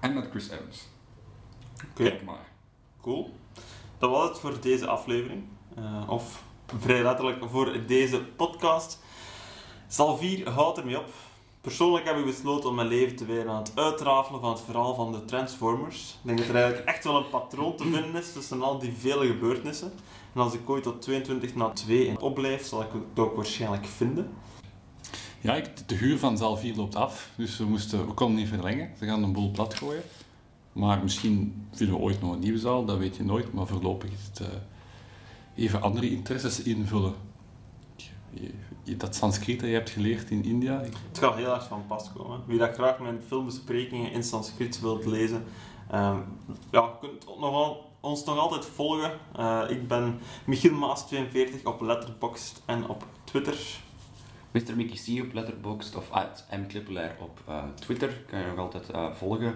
En met Chris Evans. Okay. maar. Cool. Dat was het voor deze aflevering. Uh, of vrij letterlijk voor deze podcast. Salvier houdt ermee op. Persoonlijk heb ik besloten om mijn leven te wijden aan het uitrafelen van het verhaal van de Transformers. Ik denk dat er eigenlijk echt wel een patroon te vinden is tussen al die vele gebeurtenissen. En als ik ooit tot 22 na 2 in opblijf, zal ik het ook waarschijnlijk vinden. Ja, ik, de huur van zaal 4 loopt af, dus we, moesten, we konden niet verlengen. Ze gaan een boel plat gooien. Maar misschien vinden we ooit nog een nieuwe zaal, dat weet je nooit. Maar voorlopig is het uh, even andere interesses invullen. Je, je, dat Sanskriet dat je hebt geleerd in India. Het gaat heel erg van pas komen. Wie dat graag mijn filmbesprekingen in Sanskriet wilt lezen, um, ja, kunt nog wel, ons nog altijd volgen. Uh, ik ben Michiel Maas42 op Letterboxd en op Twitter. Mr. Mickey C op Letterboxd of at mklippelaar op uh, Twitter kan je nog altijd uh, volgen.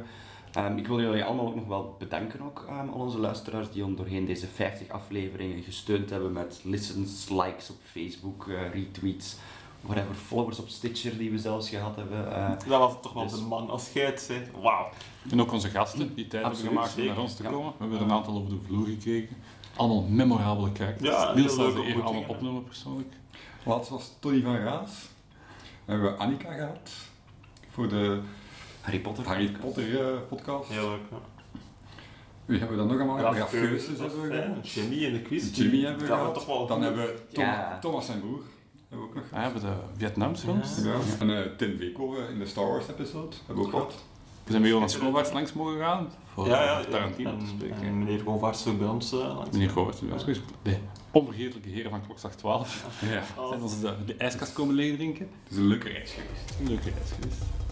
Um, ik wil jullie allemaal ook nog wel bedanken, ook, um, al onze luisteraars die ons doorheen deze 50 afleveringen gesteund hebben met listens, likes op Facebook, uh, retweets, whatever, followers op Stitcher die we zelfs gehad hebben. Uh, dat was toch wel dus... de man als jij het zei. Wauw. En ook onze gasten die tijd hebben gemaakt om naar ons te komen. We hebben er een aantal over de vloer gekregen. Allemaal memorabele kijkers. Ja, Niels zal ze even allemaal opnoemen persoonlijk. Laatst was Tony van Raas. We hebben Annika gehad. Voor de Harry Potter, Harry Potter uh, podcast. Heel leuk, ja. Wie hebben we dan nog allemaal? Ja, Raf Geuses hebben we gehad. Jimmy in de quiz. Jimmy hebben we gehad. toch wel Dan hebben we Tom, Ja. Thomas zijn broer. Hebben we ook nog Ah, we hebben de Vietnamse films. Ja. Ja. En uh, Tim Weekhoven in de Star Wars episode. Hebben we ook gehad. We zijn met Jonas Schoonwaarts langs mogen gaan. Voor Ja, ja, Tarantino en, te spreken. en meneer Govaerts ook bij ons uh, langs. Meneer Govaerts, ja. de onvergetelijke heren van Klokslag 12. Ja. Zijn ons de, de ijskast komen leeg drinken. Het is een leuke reis geweest. Een leuke reis geweest.